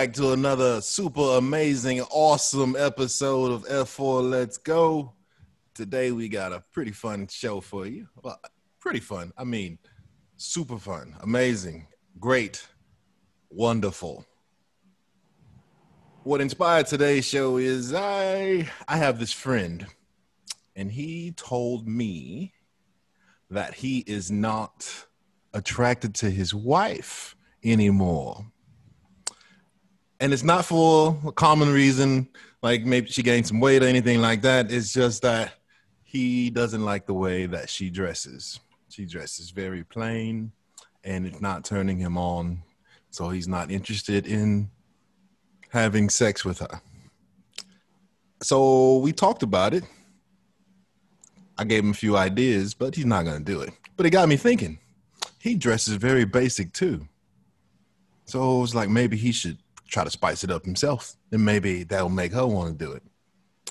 Back to another super amazing, awesome episode of F4 Let's Go. Today we got a pretty fun show for you. Well, pretty fun. I mean, super fun, amazing, great, wonderful. What inspired today's show is I I have this friend and he told me that he is not attracted to his wife anymore and it's not for a common reason, like maybe she gained some weight or anything like that. It's just that he doesn't like the way that she dresses. She dresses very plain, and it's not turning him on. So he's not interested in having sex with her. So we talked about it. I gave him a few ideas, but he's not going to do it. But it got me thinking. He dresses very basic too. So it was like maybe he should try to spice it up himself, and maybe that'll make her want to do it.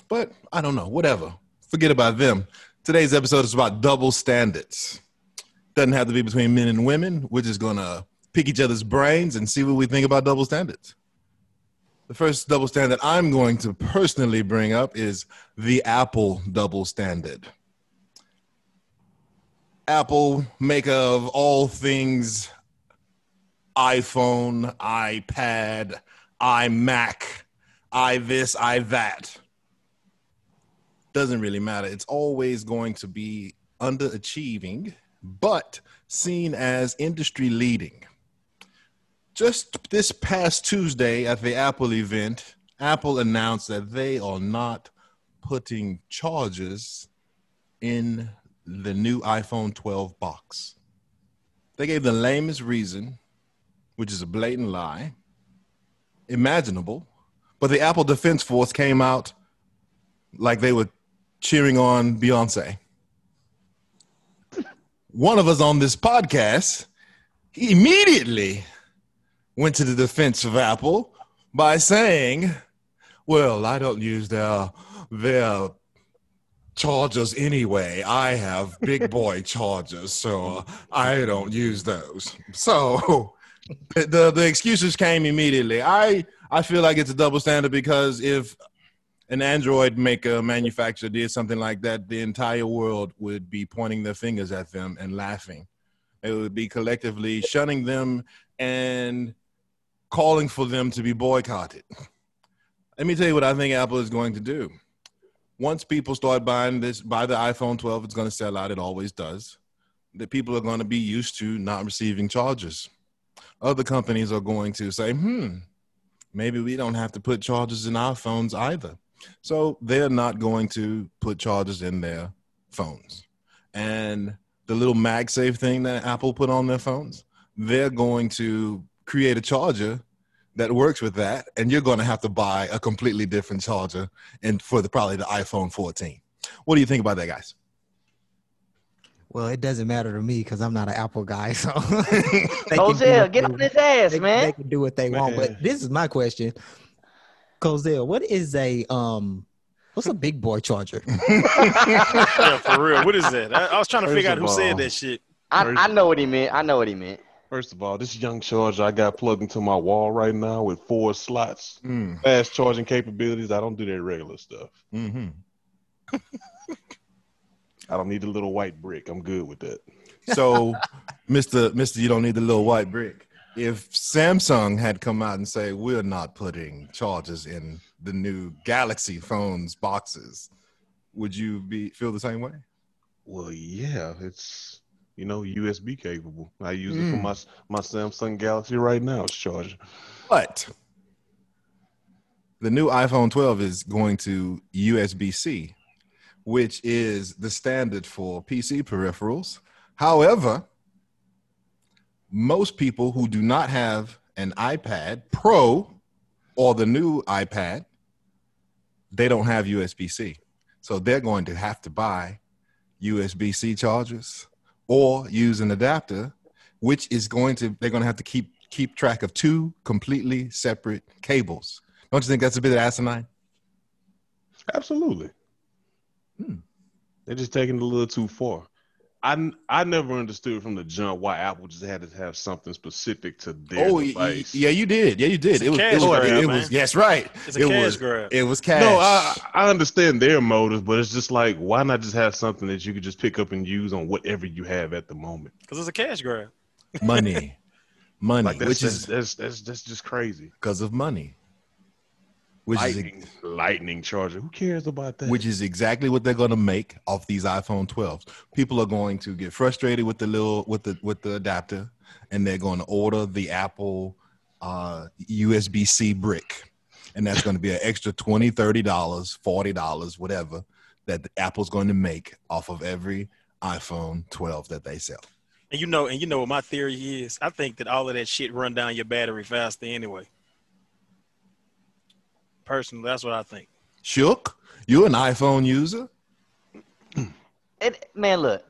But I don't know, whatever. Forget about them. Today's episode is about double standards. Doesn't have to be between men and women. We're just to pick each other's brains and see what we think about double standards. The first double standard I'm going to personally bring up is the Apple double standard. Apple, maker of all things iPhone, iPad, iMac, i this, i that. Doesn't really matter. It's always going to be underachieving, but seen as industry leading. Just this past Tuesday at the Apple event, Apple announced that they are not putting charges in the new iPhone 12 box. They gave the lamest reason, which is a blatant lie imaginable. But the Apple Defense Force came out like they were cheering on Beyonce. One of us on this podcast immediately went to the defense of Apple by saying, "Well, I don't use their their chargers anyway. I have big boy chargers, so I don't use those." So the the excuses came immediately. I I feel like it's a double standard because if an Android maker manufacturer did something like that, the entire world would be pointing their fingers at them and laughing. It would be collectively shunning them and calling for them to be boycotted. Let me tell you what I think Apple is going to do. Once people start buying this, buy the iPhone 12, it's going to sell out. It always does. The people are going to be used to not receiving charges other companies are going to say, hmm, maybe we don't have to put chargers in our phones either. So they're not going to put chargers in their phones. And the little MagSafe thing that Apple put on their phones, they're going to create a charger that works with that, and you're going to have to buy a completely different charger and for the probably the iPhone 14. What do you think about that, guys? Well, it doesn't matter to me because I'm not an Apple guy. So Cozell, get on his ass, they, man. They can do what they man. want. But this is my question. Cozell, what is a um what's a big boy charger? yeah, for real. What is that? I, I was trying to First figure out who all, said that shit. I, I know what he meant. I know what he meant. First of all, this young charger I got plugged into my wall right now with four slots, mm. fast charging capabilities. I don't do that regular stuff. Mm-hmm. I don't need the little white brick. I'm good with that. So, Mister Mister, you don't need the little white brick. If Samsung had come out and say we're not putting chargers in the new Galaxy phones boxes, would you be feel the same way? Well, yeah, it's you know USB capable. I use mm. it for hmm. my my Samsung Galaxy right now. It's charging. But the new iPhone 12 is going to USB C, which is the standard for PC peripherals. However, most people who do not have an iPad Pro or the new iPad, they don't have USB C. So they're going to have to buy USB C chargers or use an adapter, which is going to, they're going to have to keep keep track of two completely separate cables. Don't you think that's a bit of asinine? Absolutely. Hmm. They're just taking it a little too far. I I never understood from the jump why Apple just had to have something specific to their Oh, y- y- device. yeah, you did. Yeah, you did. It's It was. cash It was. grab, It man. was. Yes, right. It's a it cash was. grab. It was cash. No, I I understand their motives, but it's just like why not just have something that you could just pick up and use on whatever you have at the moment. Because it's a cash grab. money, money, Like that's which that's, is that's that's that's just crazy. because of money. Which is Lightning, lightning charger. Who cares about that? which is exactly what they're going to make off these iPhone 12s. People are going to get frustrated with the little with the with the adapter, and they're going to order the Apple uh, USB C brick, and that's going to be an extra 20 30 dollars, forty dollars, whatever that Apple's going to make off of every iPhone 12 that they sell. And you know, and you know what my theory is? I think that all of that shit run down your battery faster anyway. Personally, that's what I think. Shook, you're an iPhone user. It, man, look,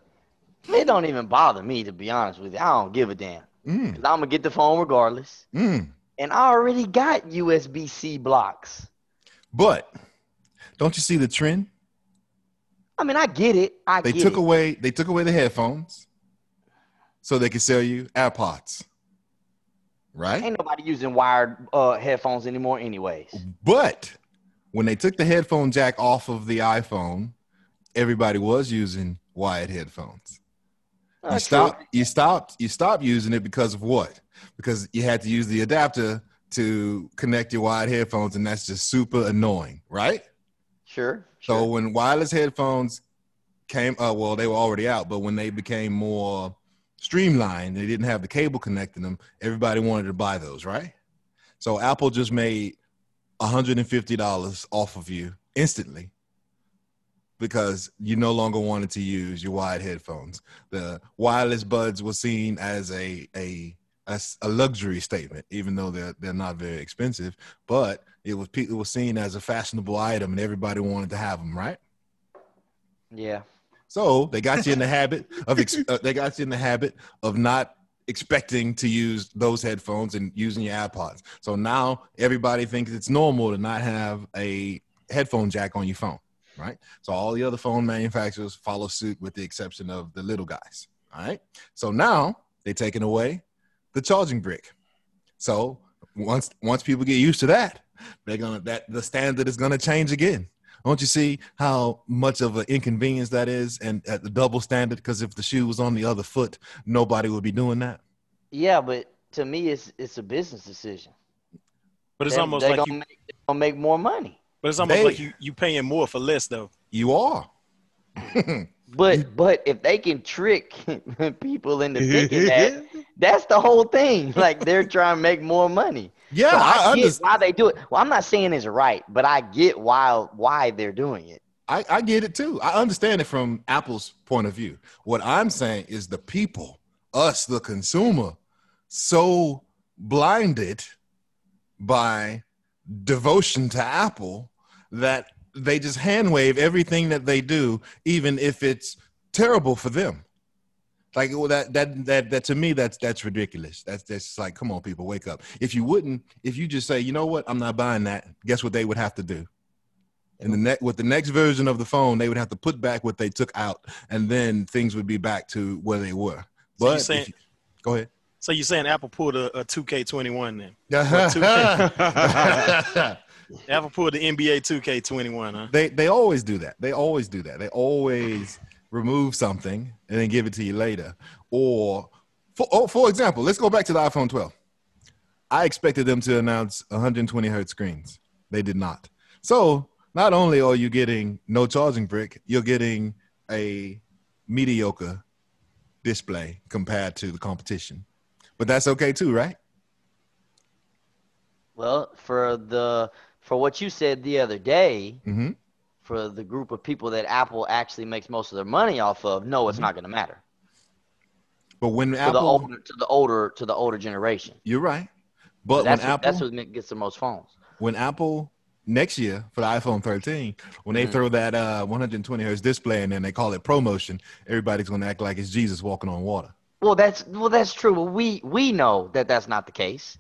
it don't even bother me to be honest with you. I don't give a damn. Mm, Cause I'm gonna get the phone regardless, mm. and I already got USB C blocks. But don't you see the trend? I mean, I get it. I they get took it. away they took away the headphones so they could sell you AirPods. Right? Ain't nobody using wired uh, headphones anymore, anyways. But when they took the headphone jack off of the iPhone, everybody was using wired headphones. Uh, You stopped you stopped you stopped using it because of what? Because you had to use the adapter to connect your wired headphones and that's just super annoying, right? Sure. So sure. when wireless headphones came, uh, well, they were already out, but when they became more streamlined, they didn't have the cable connecting them. Everybody wanted to buy those, right? So Apple just made $150 off of you instantly because you no longer wanted to use your wired headphones. The wireless buds were seen as a a a luxury statement, even though they're they're not very expensive. But it was it was seen as a fashionable item, and everybody wanted to have them, right? yeah. So they got you in the habit of ex- uh, they got you in the habit of not expecting to use those headphones and using your AirPods. So now everybody thinks it's normal to not have a headphone jack on your phone, right? So all the other phone manufacturers follow suit with the exception of the little guys. All right. So now they're taking away the charging brick. So once once people get used to that, they're gonna that the standard is gonna change again. Don't you see how much of an inconvenience that is, and at the double standard? Because if the shoe was on the other foot, nobody would be doing that. Yeah, but to me, it's it's a business decision. But it's They- almost they like gonna you. make, they gonna make more money. But it's almost They- like you you paying more for less though. You are. But but if they can trick people into thinking that, that's the whole thing. Like they're trying to make more money. Yeah, So I, I, get understand. why they do it. Well, I'm not saying it's right, but I get why why they're doing it. I, I get it too. I understand it from Apple's point of view. What I'm saying is the people, us, the consumer, so blinded by devotion to Apple that they just hand wave everything that they do, even if it's terrible for them. Like well, that that that that to me that's that's ridiculous. That's that's like, come on, people, wake up. If you wouldn't, if you just say, you know what, I'm not buying that, guess what they would have to do? And the next with the next version of the phone, they would have to put back what they took out, and then things would be back to where they were. So But saying- you- go ahead. So you're saying Apple pulled a, a 2K21 then? Apple pulled the NBA 2K21, huh? they they always do that. They always do that. They always remove something and then give it to you later. Or for oh, for example, let's go back to the iPhone 12. I expected them to announce 120 hertz screens. They did not. So not only are you getting no charging brick, you're getting a mediocre display compared to the competition. But that's okay too, right? Well, for the for what you said the other day, Mm-hmm. For the group of people that Apple actually makes most of their money off of, no, it's not going to matter. But when To the Apple, older to the older to the older generation. you're right. But that's when what, Apple, that's what gets the most phones. when Apple next year for the iPhone 13, when they Mhm. throw that uh, 120 hertz display in and they call it ProMotion, everybody's going to act like it's Jesus walking on water. Well, that's well, that's true. But we we know that that's not the case.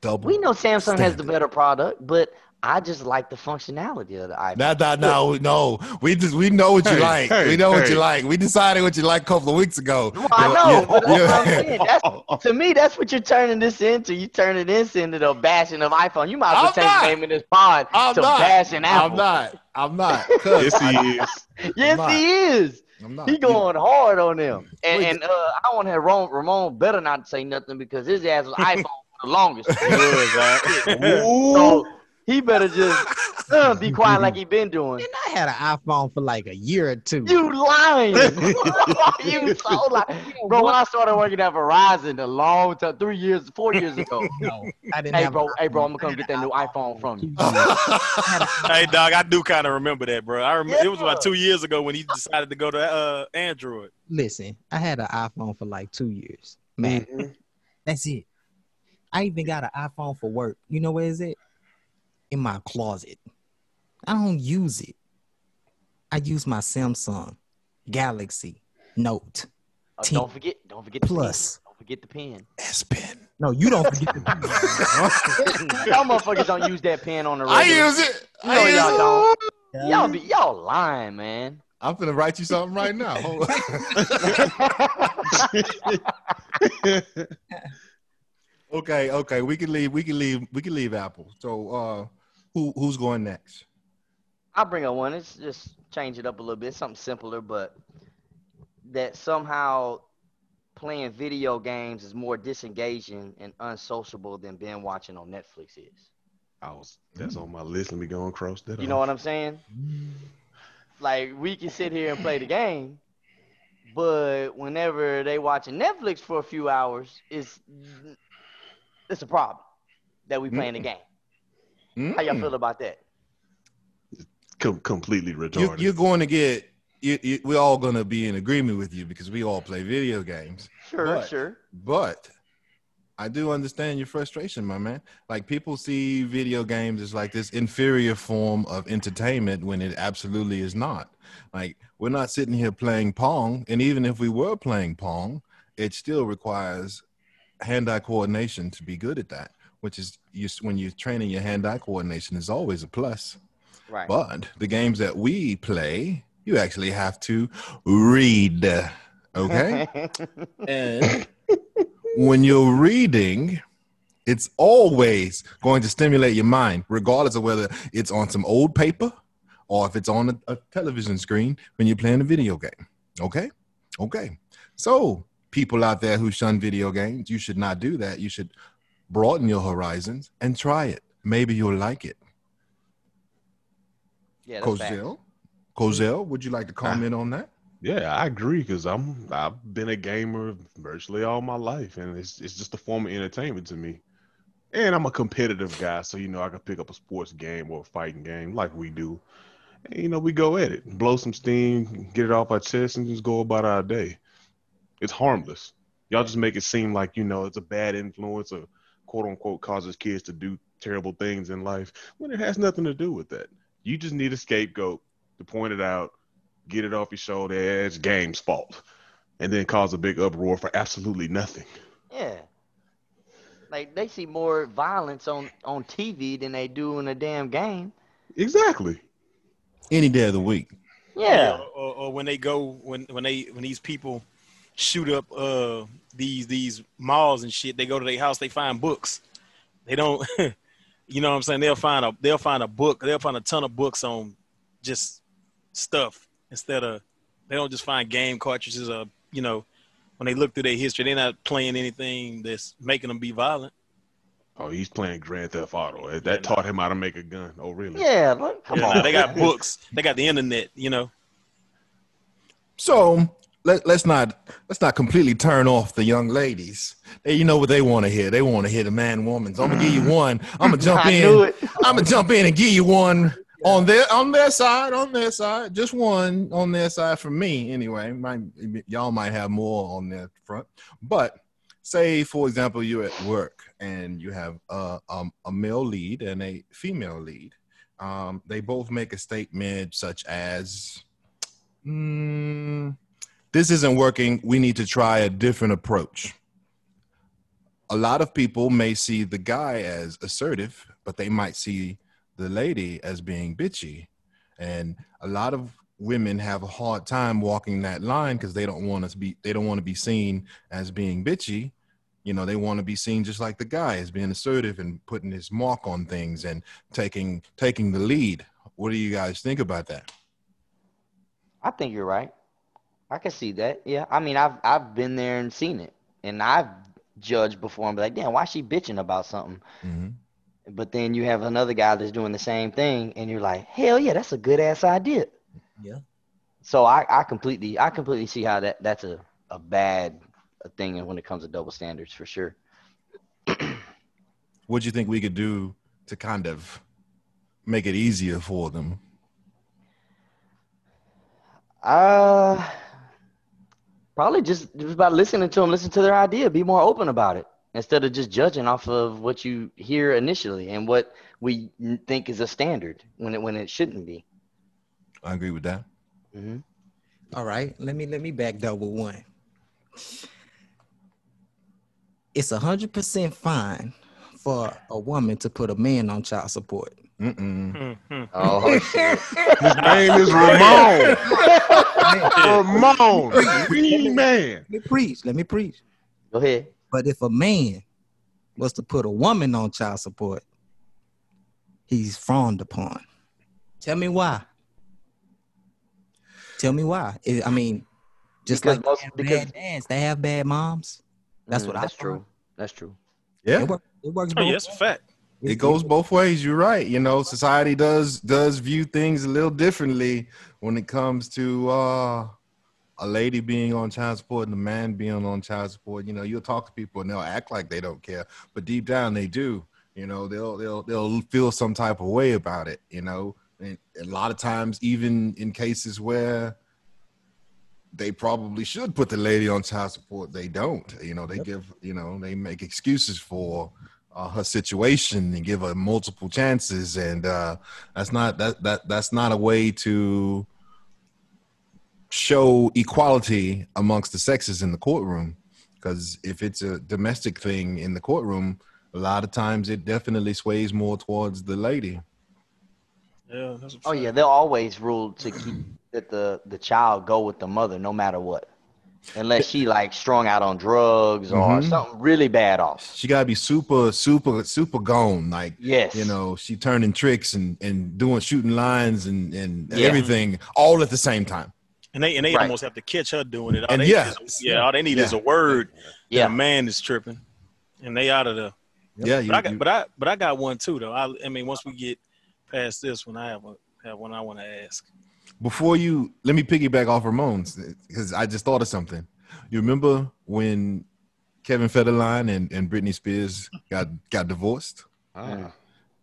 Double. We know Samsung has the better product, but I just like the functionality of the iPhone. Not that no, no. We just we know what you Hey, like. hey, we know what you like. We decided what you like a couple of weeks ago. Well, I know, you- but that's you- what I'm saying. That's, to me, that's what you're turning this into. You turning this into the bashing of iPhone. You might as well I'm change not. the name of this pod I'm to not. bashing Apple. I'm not. I'm not. 'Cause Yes, he is. Yes, he is. I'm not. He going hard on them. And, and uh, I want to have Ramon, Ramon better not say nothing because his ass was iPhone for the longest. Ooh. so he better just uh, be quiet like he been doing. And I had an iPhone for like a year or two. You lying. you so lying. Bro, when I started working at Verizon a long time, three years, four years ago. no, I didn't hey, have bro, hey, bro, I'm gonna come get that new iPhone from you. hey, dog, I do kind of remember that, bro. I remember it was about two years ago when he decided to go to uh, Android. Listen, I had an iPhone for like two years. Man, Mhm. that's it. I even got an iPhone for work. You know where is it? In my closet. I don't use it. I use my Samsung Galaxy Note. Uh, T- don't forget, don't forget the Plus. pen. Don't forget the pen. S Pen. No, you don't forget the pen. Y'all motherfuckers don't use that pen on the I use it. No, I use y'all it. don't. Y'all be y'all lying, man. I'm gonna write you something right now. Hold on. okay, okay. We can leave. We can leave. We can leave Apple. So, uh, who who's going next? I'll bring up one. It's just change it up a little bit, something simpler, but that somehow playing video games is more disengaging and unsociable than being watching on Netflix is. I was that's on my list. Let me go and cross that You know what I'm saying? Like we can sit here and play the game, but whenever they watching Netflix for a few hours, it's it's a problem that we mm-hmm. playing the game. How y'all Mm. feel about that? Com- completely You, retarded. you're going to get. You, you, we're all going to be in agreement with you because we all play video games. Sure, But- sure. But I do understand your frustration, my man. Like people see video games as like this inferior form of entertainment when it absolutely is not. Like we're not sitting here playing Pong, and even if we were playing Pong, it still requires hand-eye coordination to be good at that. Which is you when you're training your hand-eye coordination is always a plus. Right. But the games that we play, you actually have to read. Okay. and when you're reading, it's always going to stimulate your mind, regardless of whether it's on some old paper or if it's on a, a television screen when you're playing a video game. Okay. Okay. So, people out there who shun video games, you should not do that. You should broaden your horizons and try it. Maybe you'll like it. yeah, that's facts. Kozel, Kozel, would you like to comment ah. on that? Yeah, I agree because I'm I've been a gamer virtually all my life, and it's it's just a form of entertainment to me. And I'm a competitive guy, so you know I can pick up a sports game or a fighting game like we do. And, you know, we go at it, blow some steam, get it off our chest, and just go about our day. It's harmless. Y'all just make it seem like you know it's a bad influence or quote unquote causes kids to do terrible things in life when it has nothing to do with that. You just need a scapegoat to point it out get it off your shoulder. It's game's fault, and then cause a big uproar for absolutely nothing. Yeah. Like they see more violence on on TV than they do in a damn game. Exactly. Any day of the week. Yeah. Or, or when they go when when they when these people shoot up uh these these malls and shit, they go to their house, they find books. They don't you know what I'm saying? They'll find a they'll find a book, they'll find a ton of books on just stuff instead of they don't just find game cartridges or you know when they look through their history, they're not playing anything that's making them be violent. Oh, he's playing Grand Theft Auto. That taught him how to make a gun. Oh, really? Yeah. Look, come Yeah, on. nah, they got books, they got the internet, you know. So let, let's not let's not completely turn off the young ladies. They, you know what they want to hear. They want to hear the man woman. So I'm gonna give you one. I'm gonna jump in. I'm gonna jump in and give you one on their on their side. On their side, just one on their side for me anyway. Might, y'all might have more on their front, but say for example you're at work and you have a, um, a male lead and a female lead. Um, they both make a statement such as. Mm, this isn't working. We need to try a different approach. A lot of people may see the guy as assertive, but they might see the lady as being bitchy. And a lot of women have a hard time walking that line because they don't want to be they don't want to be seen as being bitchy. You know, they want to be seen just like the guy as being assertive and putting his mark on things and taking taking the lead. What do you guys think about that? I think you're right. I can see that. Yeah. I mean, I've I've been there and seen it, and I've judged before and be like, damn, why she bitching about something? hmm But then you have another guy that's doing the same thing, and you're like, hell yeah, that's a good ass idea. Yeah. So I, I completely I completely see how that that's a, a bad thing when it comes to double standards for sure. What do you think we could do to kind of make it easier for them? Uh probably just just by listening to them, listen to their idea, be more open about it instead of just judging off of what you hear initially and what we think is a standard when it when it shouldn't be. I agree with that. hmm All right, let me let me back double one. It's a hundred percent fine for a woman to put a man on child support. Mm-mm. Oh shit! His name is Ramon. Ramon, Green man. Let me preach. Let me preach. Go ahead. But if a man was to put a woman on child support, he's frowned upon. Tell me why. Tell me why. I I mean, just Because like most- they have because- bad dads, they have bad moms. That's Mhm, what I That's thought. true. That's true. Yeah. It, work, it works Oh, both yeah, that's a fact. It goes both ways. You're right. You know society does does view things a little differently when it comes to uh a lady being on child support and a man being on child support. You know you'll talk to people and they'll act like they don't care but deep down they do. You know they'll they'll they'll feel some type of way about it you know? And a lot of times even in cases where they probably should put the lady on child support they don't. You know they give you know they make excuses for uh, her situation and give her multiple chances. And uh that's not that that that's not a way to show equality amongst the sexes in the courtroom. Because if it's a domestic thing in the courtroom a lot of times it definitely sways more towards the lady. Yeah, that's Oh yeah, they'll always rule to keep that the the child go with the mother no matter what, unless she like strung out on drugs or Mhm. something really bad off. she gotta be super super super gone like Yes. you know she turning tricks and and doing shooting lines and and Yeah. everything all at the same time And they and they Right. almost have to catch her doing it. All And they yeah. is, yeah, all they need is a word. Yeah, Yeah. a man is tripping, and they out of the. yeah you, But I got, you- but I, but I got one too though. I, I mean, once we get past this one, I have a have one I want to ask. Before you let me piggyback off Ramon's because I just thought of something. You remember when Kevin Federline and, and Britney Spears got got divorced? Ah,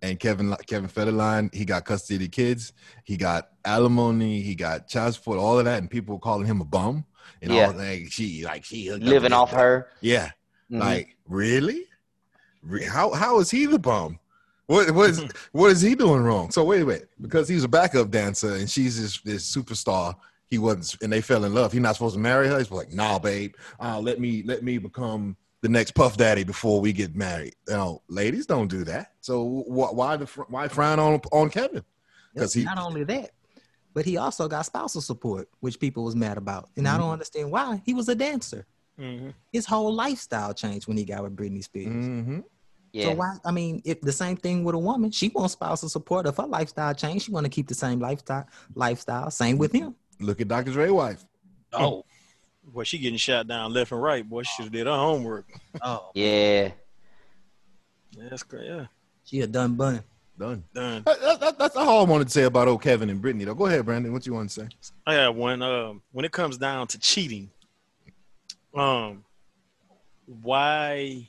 And Kevin Kevin Federline, he got custody of the kids, he got alimony, he got child support, all of that, and people were calling him a bum. And Yeah. all like she like she Living off her. Yeah. Mhm. Like, really? How how is he the bum? What what is what is he doing wrong? So wait, wait, because he's a backup dancer and she's this this superstar. He wasn't, and they fell in love. He's not supposed to marry her. He's like, nah, babe. Uh, let me let me become the next Puff Daddy before we get married. You know, ladies don't do that. So wh- why the fr- why frown on on Kevin? Because he not only that, but he also got spousal support, which people was mad about, and I don't understand why. He was a dancer. hmm His whole lifestyle changed when he got with Britney Spears. Mhm. Yeah. So why? I mean, if the same thing with a woman, she wants spousal support. If her lifestyle changed, she want to keep the same lifestyle. Lifestyle. Same with him. look at Dr. Dre's wife. Oh, Boy, she getting shot down left and right. Boy, she should have did her homework. oh, yeah. Yeah, that's great. Yeah, she a done bun. Done. done. That- that- that- that's all I wanted to say about old Kevin and Britney. Though, go ahead, Brandon. What you want to say? I have one. Um, when it comes down to cheating, um, why?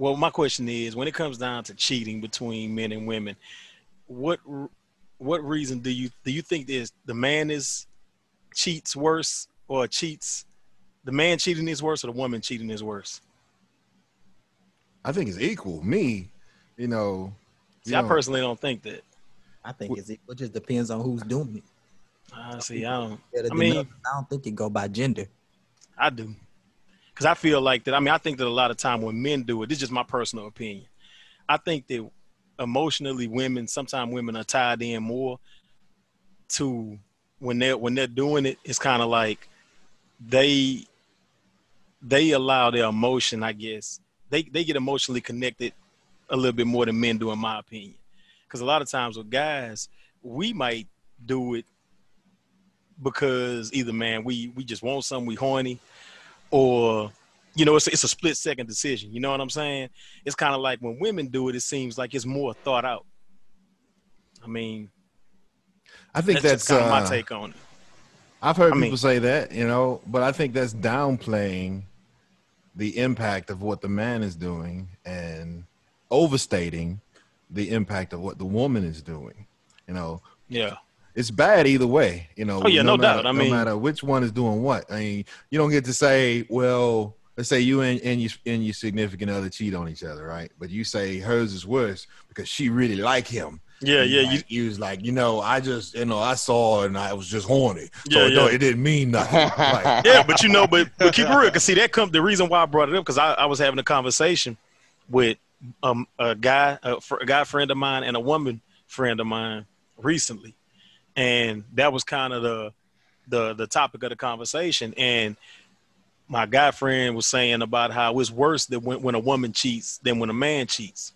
Well, my question is, when it comes down to cheating between men and women, what what reason do you do you think is the man is cheats worse or cheats? The man cheating is worse or the woman cheating is worse? I think it's equal. Me, you know. See, you I personally don't think that. I think it's it just depends on who's doing it. I see. I don't. I mean- I don't think it go by gender. I do. Because I feel like that. I mean, I think that a lot of time when men do it, this is just my personal opinion. I think that emotionally women sometimes women are tied in more to when they're when they're doing it it's kind of like they they allow their emotion i guess they they get emotionally connected a little bit more than men do in my opinion because a lot of times with guys we might do it because either man we we just want something we horny or you know it's, it's a split second decision you know what i'm saying? It's kind of like when women do it it seems like it's more thought out. I mean I think that's, that's, kind of uh, my take on it. I've heard I people mean- say that, you know, but I think that's downplaying the impact of what the man is doing and overstating the impact of what the woman is doing. You know, yeah it's bad either way. You know. Oh, yeah, no matter, doubt. I mean- no matter which one is doing what. I mean, you don't get to say, well, let's say you and, and you and your significant other cheat on each other, right? But you say hers is worse because she really like him. yeah And yeah you, like, you was like, you know, I just, you know, I saw her and I was just horny. So Yeah, it, don't- yeah. it didn't mean nothing. Like, yeah, but you know, but but keep it real. Cause see, that come the reason why I brought it up because I, I was having a conversation with um a guy a, a guy friend of mine and a woman friend of mine recently, and that was kind of the the the topic of the conversation. And my guy friend was saying about how it's worse than when, when a woman cheats than when a man cheats.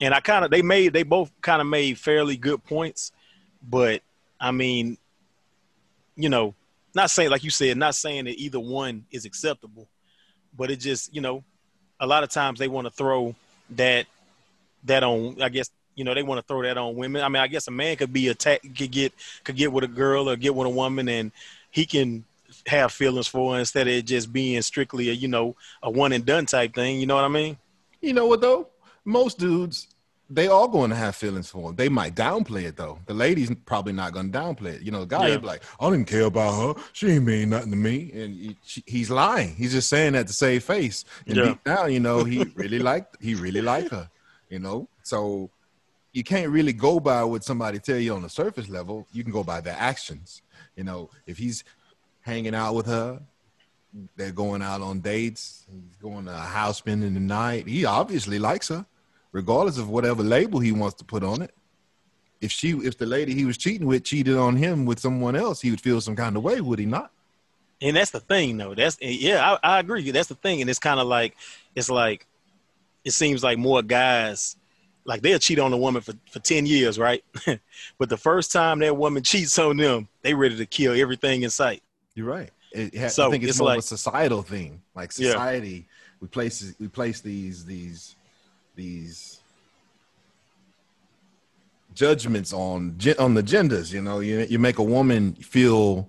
And I kind of they made they both kind of made fairly good points, but I mean, you know, not saying like you said, not saying that either one is acceptable, but it just you know, a lot of times they want to throw that that on. I guess you know they want to throw that on women. I mean, I guess a man could be attacked, could get could get with a girl or get with a woman, and he can have feelings for her instead of it just being strictly a you know a one and done type thing. You know what I mean? you know what though? Most dudes, they all going to have feelings for him. They might downplay it though. The ladies probably not going to downplay it. You know, the guy Yeah. like, I didn't care about her. She ain't mean nothing to me. And he, she, he's lying. He's just saying that to save face. And Yeah. deep down, you know, he really liked, he really liked her. You know, so you can't really go by what somebody tell you on the surface level. You can go by their actions. You know, if he's hanging out with her, they're going out on dates. He's going to a house spending the night. He obviously likes her, regardless of whatever label he wants to put on it. If she, if the lady he was cheating with cheated on him with someone else, he would feel some kind of way, would he not? And that's the thing, though. That's yeah, I, I agree. That's the thing, and it's kind of like it's like it seems like more guys like they'll cheat on a woman for, for 10 years, right? but the first time that woman cheats on them, they ready to kill everything in sight. You're right. It, ha- So, I think it's, it's more of a societal thing. Like Yeah. society, we place we place these these these judgments on on the genders. You know, you you make a woman feel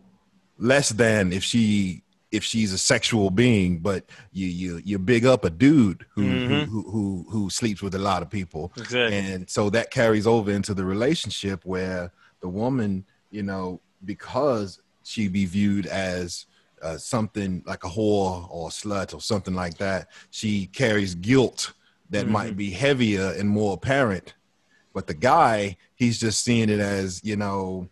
less than if she if she's a sexual being, but you you you big up a dude who Mhm. who, who who sleeps with a lot of people. Exactly. And so that carries over into the relationship where the woman, you know, because she be viewed as uh, something like a whore or a slut or something like that, she carries guilt that might be heavier and more apparent. But the guy, he's just seeing it as, you know,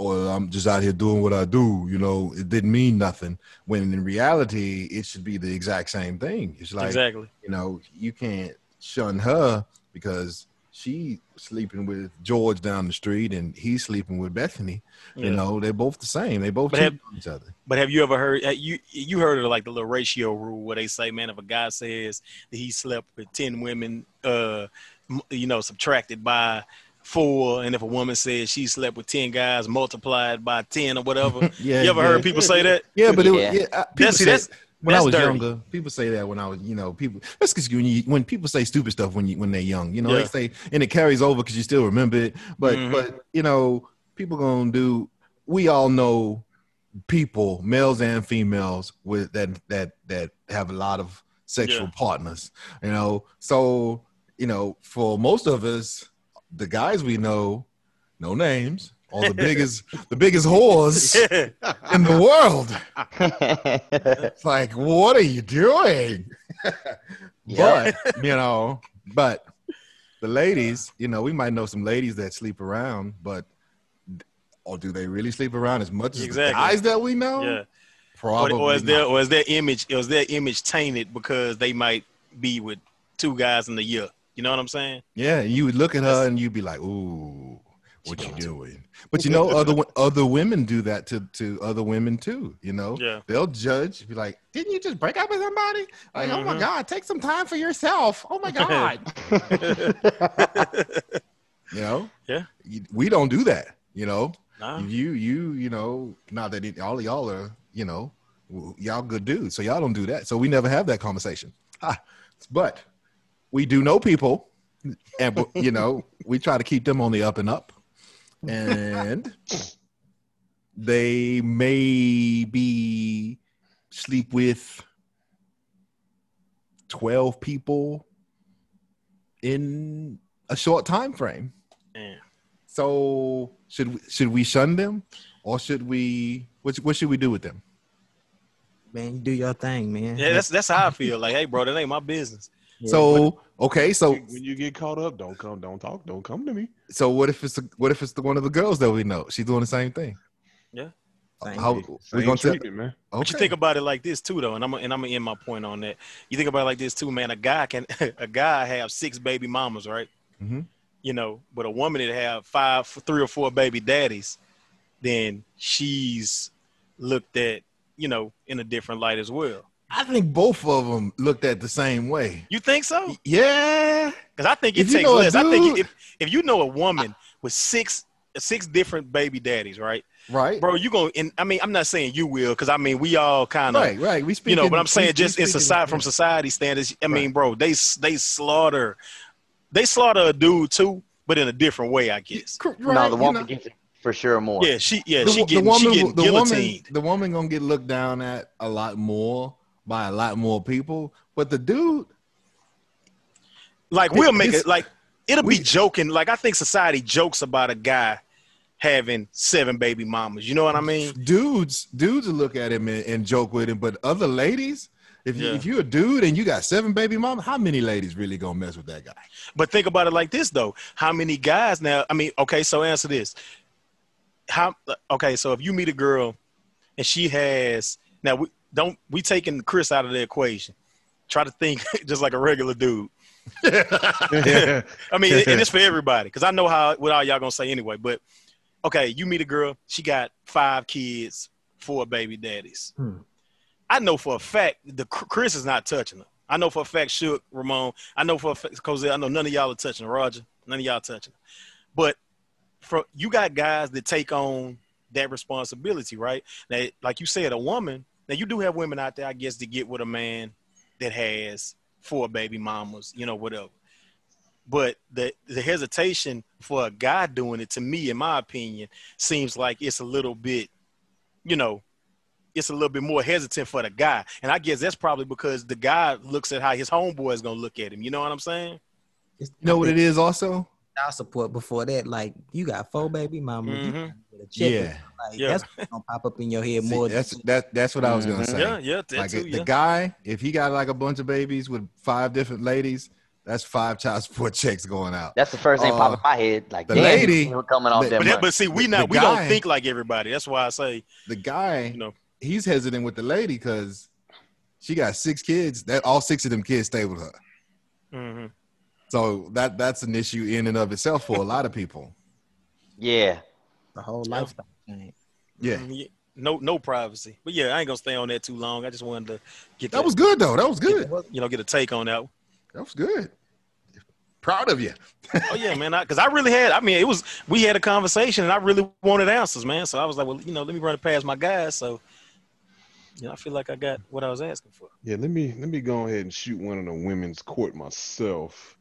or I'm just out here doing what I do, you know, it didn't mean nothing. When in reality, it should be the exact same thing. It's like, exactly. you know, you can't shun her because she's sleeping with George down the street and he's sleeping with Bethany. You know, they're both the same. They both have- each other. But have you ever heard uh, you you heard of like the little ratio rule where they say, man, if a guy says that he slept with ten women, uh, you know, subtracted by four, and if a woman says she slept with ten guys, multiplied by ten or whatever. Yeah, you ever yeah. heard people say that? Yeah, but it was, Yeah. yeah, people That's- see, say- that's- when I was dirty. younger, people say that when I was, you know, people. That's because when you when people say stupid stuff when you when they're young, you know, Yeah. they say and it carries over because you still remember it. But Mhm. but you know, people gonna do. We all know people, males and females, with that that that have a lot of sexual Yeah. partners. You know, so you know, for most of us, the guys we know, no names, all the biggest the biggest whores in the world. It's like, what are you doing? But you know, but the ladies, you know, we might know some ladies that sleep around, but or do they really sleep around as much as Exactly. the guys that we know? yeah. Or, Probably. or is their or is their image or is their image tainted because they might be with two guys in a year? You know what I'm saying? Yeah, you would look at her and you'd be like, "Ooh, what you doing?" But you know, other other women do that to to other women too. You know, Yeah. they'll judge, be like, "Didn't you just break up with somebody?" Like, "Oh my Mhm. god, take some time for yourself." Oh my god, you know. Yeah. We don't do that. You know, Nah. you you you know, not that it, all of y'all are, you know, y'all good dudes, so y'all don't do that. So we never have that conversation. Ah, but we do know people, and you know, we try to keep them on the up and up, and they may be sleep with twelve people in a short time frame. Yeah. So should we, should we shun them, or should we? What what should we do with them? Man, you do your thing, man. Yeah, that's that's how I feel. Like, hey, bro, that ain't my business. Yeah, So okay, so when you get caught up, don't come, don't talk, don't come to me. so what if it's the, what if it's the one of the girls that we know? She's doing the same thing. Same How here. we Same gonna tell? treatment, man. Okay. But you think about it like this too, though, and I'm and I'm gonna end my point on that. You think about it like this too, man. A guy can a guy have six baby mamas, right? Mhm. You know, but a woman that have five, three or four baby daddies, then she's looked at, you know, in a different light as well. I think both of them looked at the same way. You think so? Yeah, Because I think it If you takes know a less. I think if if you know a woman with six six different baby daddies, right, right, bro, you going and I mean, I'm not saying you will, because I mean, we all kind of right, right. We speak. you know, but I'm saying just in society, from society standards. I mean, Right. bro, they they slaughter, they slaughter a dude too, but in a different way, I guess. no, the woman gets it for sure more. Yeah, she yeah the, she the getting woman, she getting the woman, guillotined. the woman gonna get looked down at a lot more by a lot more people. But the dude, Like we'll make it like it'll we- be joking. Like I think society jokes about a guy having seven baby mamas. You know what I mean? dudes, dudes look at him and, and joke with him. But other ladies, if you Yeah. if you're a dude and you got seven baby mama, how many ladies really gonna mess with that guy? But think about it like this though. How many guys now? I mean, okay, so answer this. How okay, so if you meet a girl and she has now we don't we taking Chris out of the equation. Try to think just like a regular dude. I mean, and it's for everybody because I know how what all y'all gonna say anyway. But okay, you meet a girl, she got five kids, four baby daddies. Hmm. I know for a fact the Chris is not touching her. I know for a fact, Shook, Ramon. I know for a fact, Jose. I know none of y'all are touching. Roger. None of y'all touching her. But for you got guys that take on that responsibility, right? Now, like you said, a woman. Now you do have women out there, I guess, to get with a man that has four baby mamas, you know, whatever. But the the hesitation for a guy doing it, to me, in my opinion, seems like it's a little bit, you know, it's a little bit more hesitant for the guy. And I guess that's probably because the guy looks at how his homeboy is gonna look at him. You know what I'm saying? You know what it is also? Child support before that, like you got four baby mama, you Mhm. gotta a check. Yeah. Like, Yeah. that's gonna pop up in your head See, more. that's that. That's what I was gonna Mhm. say. Yeah, yeah, like too, the yeah. guy, if he got like a bunch of babies with five different ladies, that's five child support checks going out. That's the first thing Uh, popping my head. Like, the damn, lady- coming off the- that But, but see, we not the we guy- don't think like everybody. That's why I say, The guy, you know, he's hesitant with the lady because she got six kids. That all six of them kids stay with her. hmm So that that's an issue in and of itself for a lot of people. yeah. the whole lifestyle change. Yeah, Mhm, no no privacy. But yeah, I ain't gonna stay on that too long. I just wanted to get that was good though. That was good. you know get a take on that. That was good. Proud of you. Oh yeah, man. Because I, really had. I mean, it was we had a conversation, and I really wanted answers, man. So I was like, well, you know, let me run it past my guys. So, you know, I feel like I got what I was asking for. Yeah, let me let me go ahead and shoot one of the women's court myself.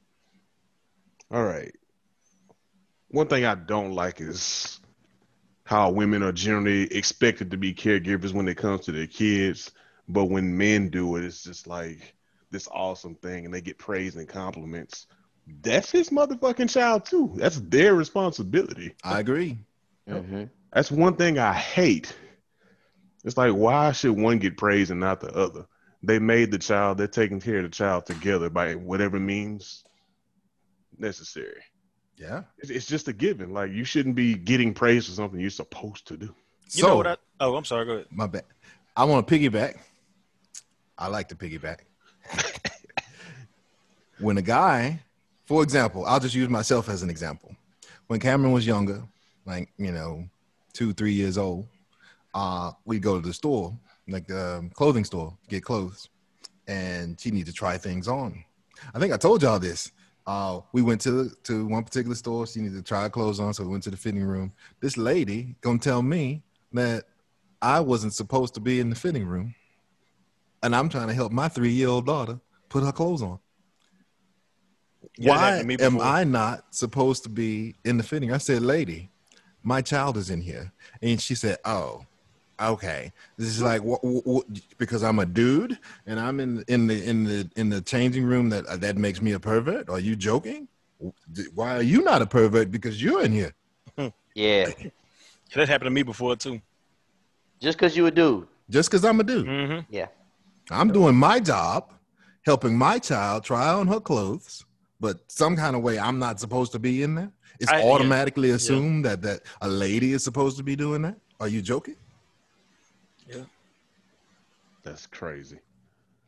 All right. One thing I don't like is how women are generally expected to be caregivers when it comes to their kids, but when men do it, it's just like this awesome thing, and they get praise and compliments. That's his motherfucking child too. That's their responsibility. I agree. hmm That's one thing I hate. It's like, why should one get praise and not the other? They made the child, they're taking care of the child together by whatever means necessary. Yeah. It's, it's just a given. Like, you shouldn't be getting praise for something you're supposed to do. You so know what? I, oh, I'm sorry. Go ahead. my bad. I want to piggyback. I like to piggyback. when a guy for example, I'll just use myself as an example. When Cameron was younger, like you know, two, three years old, uh, we'd go to the store, like the um, clothing store, get clothes, and she needed to try things on. I think I told y'all this. Uh, we went to to one particular store. She needed to try her clothes on, so we went to the fitting room. This lady gonna tell me that I wasn't supposed to be in the fitting room, and I'm trying to help my three year old daughter put her clothes on. Yeah, Why happened to me am. I not supposed to be in the fitting? I said, "Lady, my child is in here," and she said, "Oh." Okay, this is like wh- wh- wh- because I'm a dude and I'm in in the in the in the changing room that uh, that makes me a pervert. Are you joking? Why are you not a pervert? Because you're in here. Yeah. That happened to me before too. Just because you a dude. Just because I'm a dude, hmm Yeah. I'm doing my job, helping my child try on her clothes. But some kind of way, I'm not supposed to be in there. It's I- yeah. automatically assumed that that a lady is supposed to be doing that. Are you joking? That's crazy.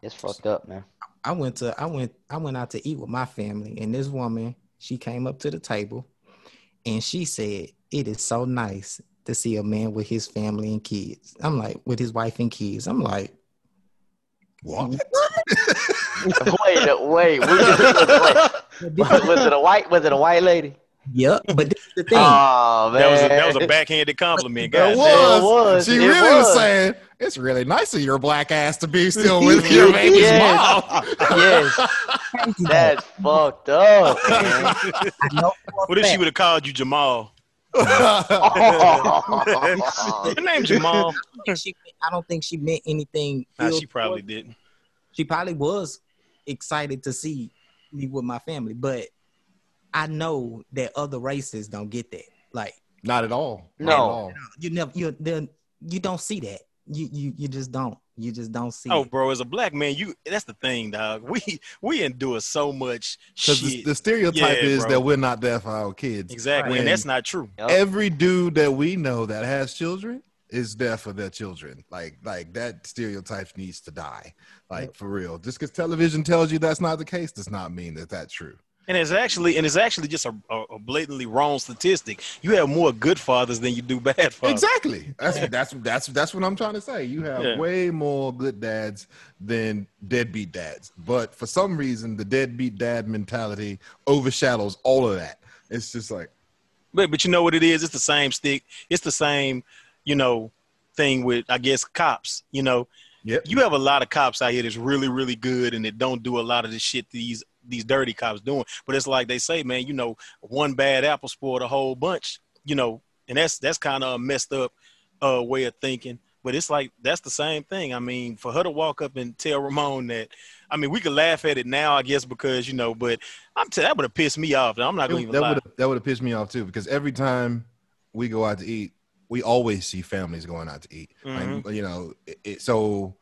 It's fucked up, man. I went to I went I went out to eat with my family, and this woman she came up to the table, and she said, "It is so nice to see a man with his family and kids." I'm like, with his wife and kids. I'm like, What? wait, wait, we just, wait. Was it a white? Was it a white lady? Yep. But this is the thing. Oh man, That was a, that was a backhanded compliment, That guys. was. was, She it really was. was. saying it's really nice of your black ass to be still with your baby's Yes. mom. yes, that's fucked up. Man. I know What if she would have called you Jamal? Oh. Your name Jamal. She, I don't think she meant anything. Nah, she probably didn't. She probably was excited to see me with my family, but I know that other races don't get that. Like Not at all. No. at all. you never you the- you don't see that. You you you just don't. You just don't see. Oh, it. bro, as a black man, you that's the thing, dog. We we endure so much Because the, the stereotype Yeah, is bro. that we're not there for our kids. exactly, and that's not true. Yup. Every dude that we know that has children is there for their children. Like like that stereotype needs to die. Like for real. Just because television tells you that's not the case does not mean that that's true. And it's actually and it's actually just a, a, blatantly wrong statistic. You have more good fathers than you do bad fathers. Exactly. That's that's that's that's what I'm trying to say. You have Yeah. way more good dads than deadbeat dads. But for some reason, the deadbeat dad mentality overshadows all of that. It's just like But but you know what it is? It's the same stick. It's the same, you know, thing with I guess cops. You know, Yep. you have a lot of cops out here that's really really good and that don't do a lot of the shit these these dirty cops doing. But it's like they say, man, you know, one bad apple spoiled a whole bunch. You know, and that's that's kind of a messed up uh, way of thinking. But it's like that's the same thing. I mean, for her to walk up and tell Ramon that, I mean, we could laugh at it now, I guess, because you know. But I'm t- that would have pissed me off. I'm not gonna even that lie. would that would have pissed me off too because every time we go out to eat, we always see families going out to eat. Mm-hmm. Like you know, it, it- so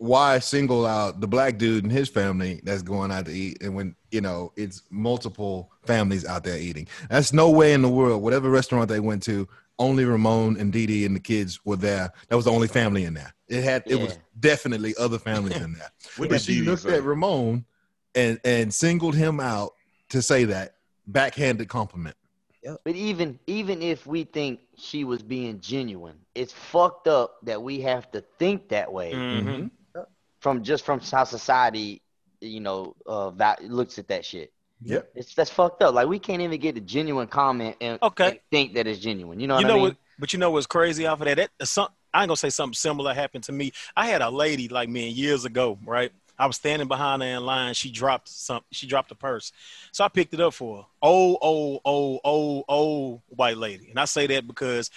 why single out the black dude and his family that's going out to eat, and when you know it's multiple families out there eating? That's no way in the world. Whatever restaurant they went to, only Ramon and Dee Dee and the kids were there. That was the only family in there. It had it was definitely other families in there. What but she Dee Dee looked say? at Ramon and and singled him out to say that backhanded compliment. But even even if we think she was being genuine, it's fucked up that we have to think that way Mhm. From just from how society, you know, uh, va- looks at that shit. Yep. It's that's fucked up. Like we can't even get a genuine comment and, Okay. and think that it's genuine. You know you what know I mean? what? But you know what's crazy off of that? that some, I ain't gonna say something similar happened to me. I had a lady like me years ago, right? I was standing behind her in line. She dropped some. She dropped a purse, so I picked it up for her. Old, old, old, old, old white lady, and I say that because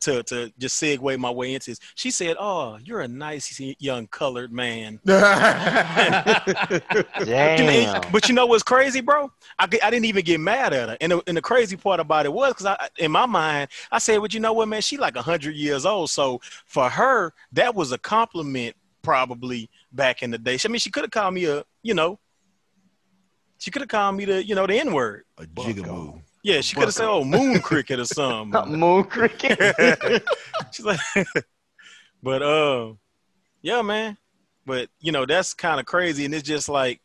to to just segue my way into this. She said, "Oh, you're a nice young colored man." Damn. But you know what's crazy, bro? I, I didn't even get mad at her. And the, and the crazy part about it was because I, in my mind, I said, well, you know what, man? She like 100 years old. So for her, that was a compliment probably back in the day. I mean, she could have called me a, you know, she could have called me the, you know, the N word. A jigaboo. Yeah, she could have said, oh, moon cricket or something. Moon cricket. She's like, but uh, yeah, man. But you know, that's kind of crazy, and it's just like,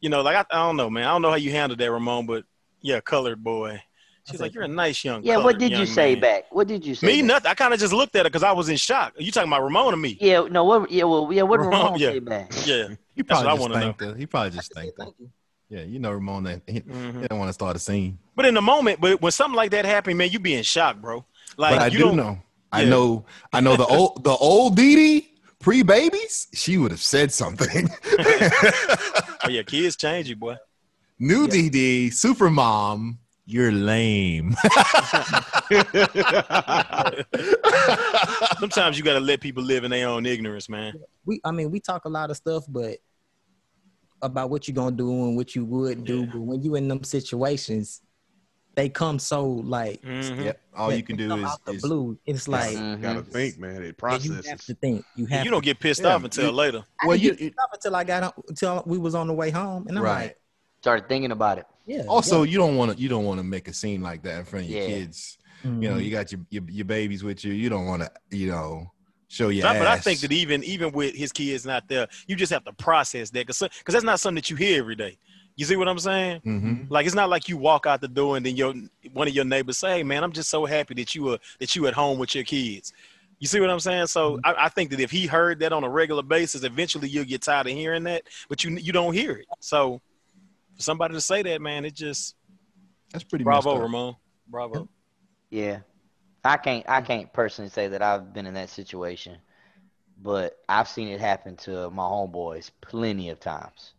you know, like I, I don't know, man. I don't know how you handled that, Ramon, but yeah, colored boy. She's said, like, you're a nice young. Yeah, what did you say man." back? What did you say? Me, back? nothing. I kind of just looked at her because I was in shock. Are You talking about Ramon or me? Yeah, no, what? Yeah, well, yeah, what did Ramon, Ramon yeah. say back? Yeah. He That's what probably just wanna know. thanked her. He probably just I said, thanked her. "Thank you." Yeah, you know Ramon. That he, Mhm. he don't want to start a scene. But in the moment, but when something like that happened, man, you be in shock, bro. Like but I you do don't know. I know. I know the old the old Dee Dee pre babies. She would have said something. Oh yeah, kids change you, boy. New Dee Dee, super mom. You're lame. Sometimes you gotta let people live in their own ignorance, man. We, I mean, we talk a lot of stuff, but about what you're gonna do and what you would do. Yeah. But when you in them situations, they come so like Mhm. yep. All you can do come is, the is blue. It's like Mhm. Gotta think, man. It yeah, you processes. have to think. You have. you don't get pissed Yeah, off until you- later. I well, didn't you- get up until I got on, until we was on the way home, and I'm right. like, Started thinking about it. yeah. Also, you don't want to you don't want to make a scene like that in front of your Yeah. kids. yeah. You know, Mhm. you got your, your your babies with you. You don't want to you know show your But, ass. but I think that even even with his kids not there, you just have to process that because because that's not something that you hear every day. You see what I'm saying? Mhm. Like it's not like you walk out the door and then your one of your neighbors say, hey, "Man, I'm just so happy that you were that you at home with your kids." You see what I'm saying? So Mm-hmm. I, I think that if he heard that on a regular basis, eventually you'll get tired of hearing that, but you you don't hear it. So for somebody to say that, man, it just That's pretty messed bravo. Ramon, bravo. Yeah, I can't. I mm. can't personally say that I've been in that situation, but I've seen it happen to my homeboys plenty of times,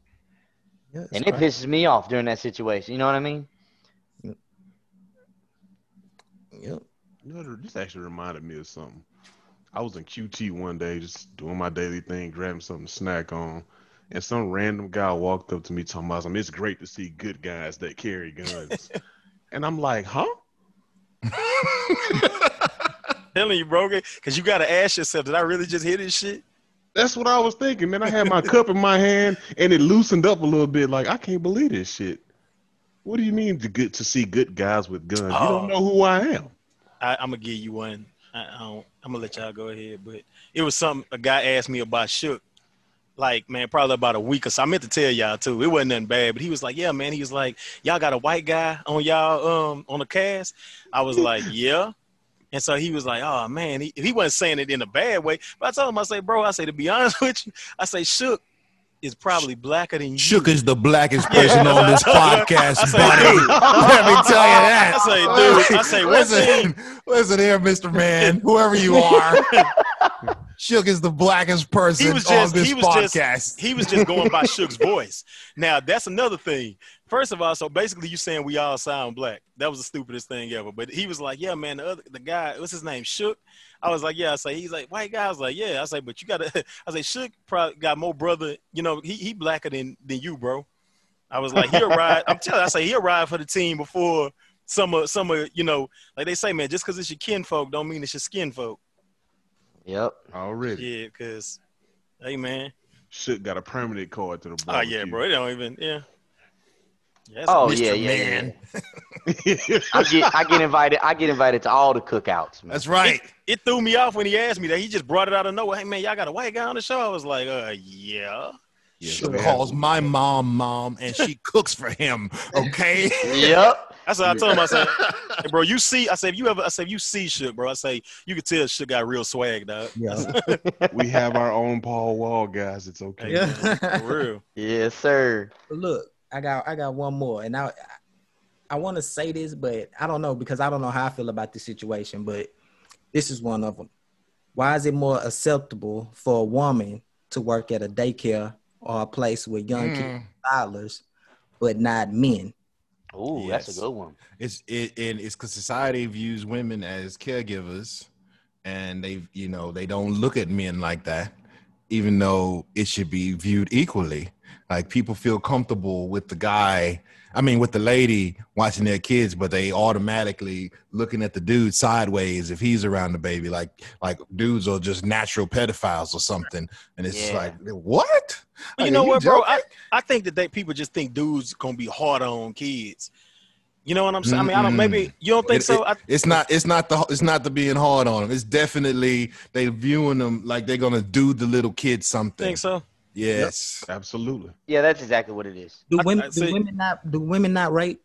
Yeah, and it crazy. pisses me off during that situation. You know what I mean? Yep. You know, this actually reminded me of something. I was in QT one day, just doing my daily thing, grabbing something to snack on, and some random guy walked up to me talking about something. It's great to see good guys that carry guns, and I'm like, huh? Telling you, bro, because you got to ask yourself, did I really just hear this shit? That's what I was thinking, man. I had my cup in my hand, and it loosened up a little bit. Like I can't believe this shit. What do you mean to good to see good guys with guns? You Oh. don't know who I am. I, I'm gonna give you one. I, I don't, I'm gonna let y'all go ahead, but it was something a guy asked me about Shook. Like, man, probably about a week or so. I meant to tell y'all too. It wasn't nothing bad, but he was like, "Yeah, man." He was like, "Y'all got a white guy on y'all um on the cast." I was like, "Yeah." And so he was like, "Oh man," he, he wasn't saying it in a bad way, but I told him, I say, "Bro, I say to be honest with you, I say Shook is probably blacker than you." Shook is the blackest person on this I podcast, say, dude. Let me tell you that. I say, dude, I say, listen, listen here, Mr. Man, whoever you are. Shook is the blackest person He was on just- this he was just- podcast. he was just going by Shook's voice. Now that's another thing. First of all, so basically you saying we all sound black. That was the stupidest thing ever. But he was like, "Yeah, man, the other the guy, what's his name, Shook." I was like, "Yeah." I say he's like white guy. I was like, "Yeah." I say, but you gotta. I say Shook probably got more brother. You know, he he blacker than than you, bro. I was like, he'll ride. I'm telling. you, I say he'll ride for the team before some of some of you know, like they say, man. Just because it's your kinfolk don't mean it's your skin folk. Yep. Already, Yeah, because hey, man. shit got a permanent card to the board. Oh yeah, bro. It don't even. Yeah. Yeah, that's Oh Mr. yeah, yeah, Man. yeah. I get I get invited. I get invited to all the cookouts, man. That's right. It threw me off when he asked me that. He just brought it out of nowhere. Hey man, y'all got a white guy on the show? I was like, uh, yeah. Yes, Shook man. calls my mom mom, and she cooks for him. Okay. Yep. That's what I told him. I said, hey, bro, you see, I said, if you ever, I said, if you see Shook, bro, I say, you can tell Shook got real swag, dog. Yeah. we have our own Paul Wall, guys. It's okay. Hey, Yeah. for real. Yes, sir. Look, I got I got one more, and I I want to say this, but I don't know because I don't know how I feel about this situation. But this is one of them. Why is it more acceptable for a woman to work at a daycare or a place with young kids, Mm. toddlers, but not men? Ooh, that's a good one. It's it and it's because society views women as caregivers, and they you know they don't look at men like that, even though it should be viewed equally. Like people feel comfortable with the guy, I mean with the lady watching their kids, but they automatically looking at the dude sideways if he's around the baby. Like like dudes are just natural pedophiles or something, and it's Yeah. like what? But you know are what, bro? I, I think that they people just think dudes gonna be hard on kids. You know what I'm saying? I mean, I don't. Maybe you don't think It- so. it- I, it's not. It's not the. It's not the being hard on them. It's definitely they viewing them like they're gonna do the little kid something. think so. Yes. Absolutely. Yeah, that's exactly what it is. Do women I do women not do women not rape?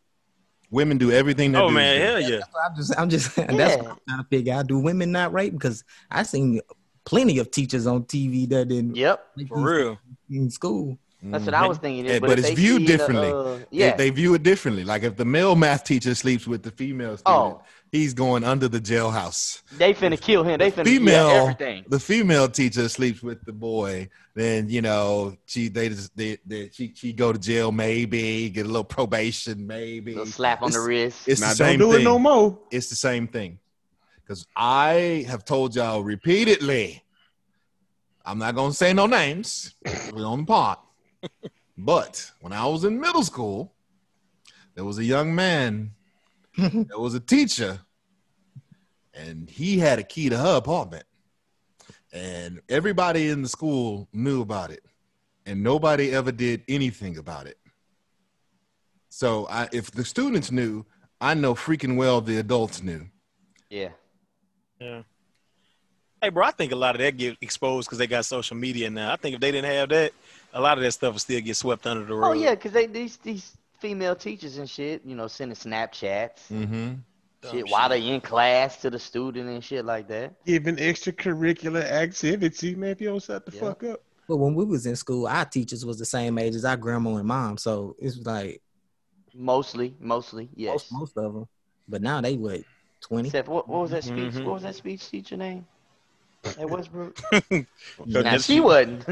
Women do everything that Oh dudes man, do. hell yeah. I'm just I'm just that's Yeah. what I'm trying to figure out. Do women not rape? Because I seen plenty of teachers on TV that didn't Yep, rape For real. in school. that's what I was thinking. Yeah, but but it's viewed see the, differently. uh, They- yeah, They, view it differently. Like if the male math teacher sleeps with the female student, Oh. he's going under the jailhouse. they finna kill him. They finna female, yeah, everything. the female teacher sleeps with the boy, then you know she they just they, they she she go to jail maybe get a little probation maybe Little slap on the wrist. It's now the same don't do thing. it no more. It's the same thing because I have told y'all repeatedly. I'm not gonna say no names. We're on the pot. But when I was in middle school, there was a young man that was a teacher, and he had a key to her apartment. And everybody in the school knew about it, and nobody ever did anything about it. So I, if the students knew, I know freaking well the adults knew. yeah, Yeah. Hey, bro, I think a lot of that get exposed because they got social media now. I think if they didn't have that, a lot of that stuff would still get swept under the rug. Oh yeah, because they these these female teachers and shit, you know, sending Snapchats, Mm-hmm. Dumb shit, while they in class to the student and shit like that. Giving extracurricular activity, man. If you don't shut the Yeah. fuck up. But when we was in school, our teachers was the same age as our grandma and mom, so it's like Mostly, mostly, yes. most most of them. But now they what twenty? Except what, what was that speech? Mhm. What was that speech teacher name? At Westbrook. So now that's- she wasn't.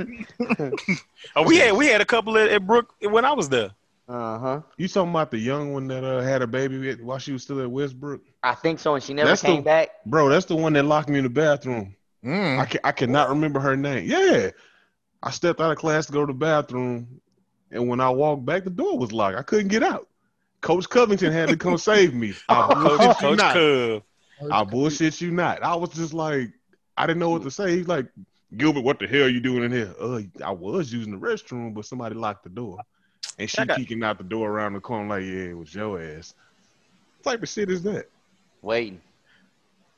Oh, we had we had a couple at, at Brook when I was there. uh huh. You talking about the young one that uh, had a baby with- while she was still at Westbrook? I think so, and she never That's the- came back. Bro, that's the one that locked me in the bathroom. Mm. I can I cannot remember her name. Yeah. I stepped out of class to go to the bathroom, and when I walked back, the door was locked. I couldn't get out. Coach Covington had to come save me. I bullshit you not. Cub. I bullshit you not. I was just like, I didn't know what to say. He's like, Gilbert, what the hell are you doing in here? Uh, I was using the restroom, but somebody locked the door. And she got- peeking out the door around the corner, like, yeah, it was your ass. What type of shit is that? Waiting.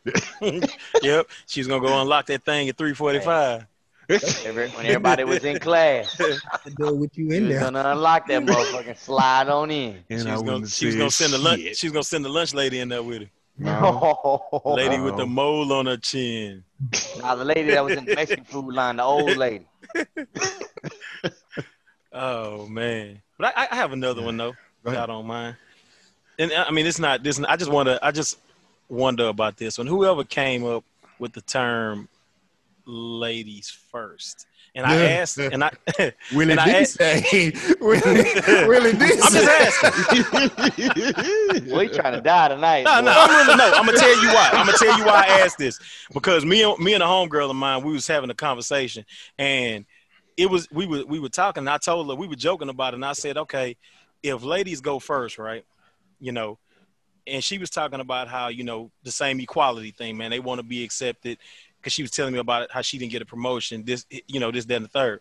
yep. She's gonna go unlock that thing at 345. When everybody was in class, the door with you in there, gonna unlock that motherfucking slide on in. And she's gonna, she was gonna send the lunch. She's gonna send the lunch lady in there with her. No. Lady with the mole on her chin. Now the lady that was in the Mexican food line, the old lady. oh man, but I, I, have another one though. If I don't mind. And I mean, it's not this. I just want to. I just wonder about this one. Whoever came up with the term "ladies first, and I Yeah. asked, and I, Willie And I did asked- say. Willie, Willie did I'm just asking. Well, he trying to die tonight. No, boy. no, I'm really no. I'm gonna tell you why. I'm gonna tell you why I asked this because me and me and a homegirl of mine, we was having a conversation, and it was we were we were talking. And I told her we were joking about it, and I said, okay, if ladies go first, right, you know, and she was talking about how you know the same equality thing, man. They want to be accepted because she was telling me about it, how she didn't get a promotion, this, you know, this, and the third.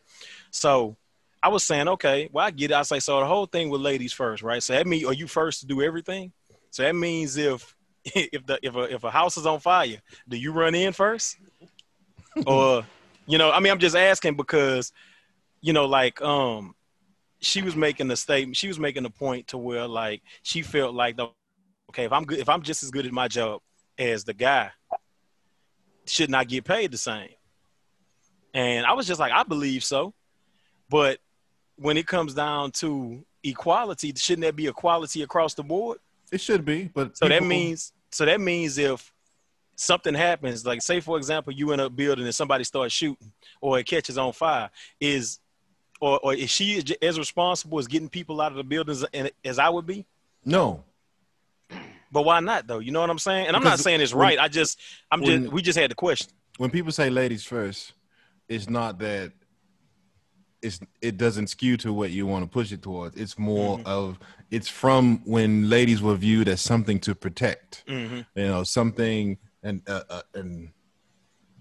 So I was saying, okay, well, I get it. I say, so the whole thing with ladies first, right? So that means, are you first to do everything? So that means if if the if a if a house is on fire, do you run in first? or you know, I mean, I'm just asking because you know, like um, she was making a statement. She was making a point to where like she felt like, the, okay, if I'm good, if I'm just as good at my job as the guy, should not get paid the same. And I was just like, I believe so, but when it comes down to equality, shouldn't there be equality across the board? It should be, but So that means so that means if something happens, like say for example, you in a building and somebody starts shooting or it catches on fire, is or, or is she as responsible as getting people out of the buildings as I would be? no. But why not though? You know what I'm saying? And I'm not saying it's when- right. I just I'm when- just we just had the question. When people say ladies first, it's not that it's it doesn't skew to what you want to push it towards. It's more Mhm. of it's from when ladies were viewed as something to protect. hmm you know something and uh, uh, and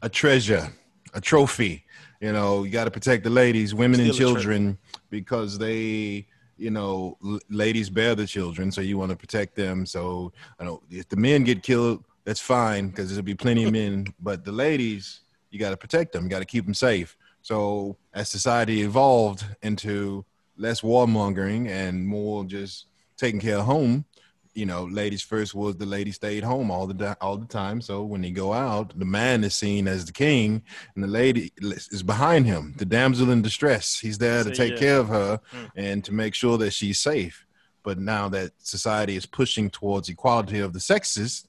a treasure a trophy you know you got to protect the ladies women and Still a tre- children because they you know l- ladies bear the children so you want to protect them. So i know if the men get killed that's fine because there'll be plenty of men. But the ladies you got to protect them you got to keep them safe. So as society evolved into less warmongering and more just taking care of home, you know, ladies first was the lady stayed home all the di- all the time. So when they go out, the man is seen as the king, and the lady is behind him, the damsel in distress. He's there to So, take yeah. care of her Mm. and to make sure that she's safe. But now that society is pushing towards equality of the sexes,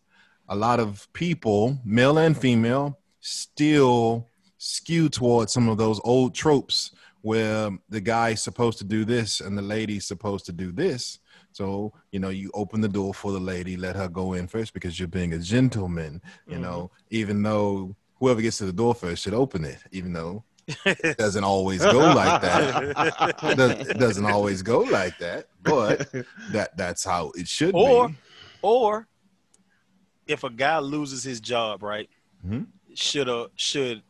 a lot of people, male and female, still skew towards some of those old tropes where the guy's supposed to do this and the lady's supposed to do this. So, you know, you open the door for the lady, let her go in first because you're being a gentleman, you know, even though whoever gets to the door first should open it, even though it doesn't always go like that. It does- it doesn't always go like that, but that that's how it should Or, be. or if a guy loses his job, right? Mhm. Should uh should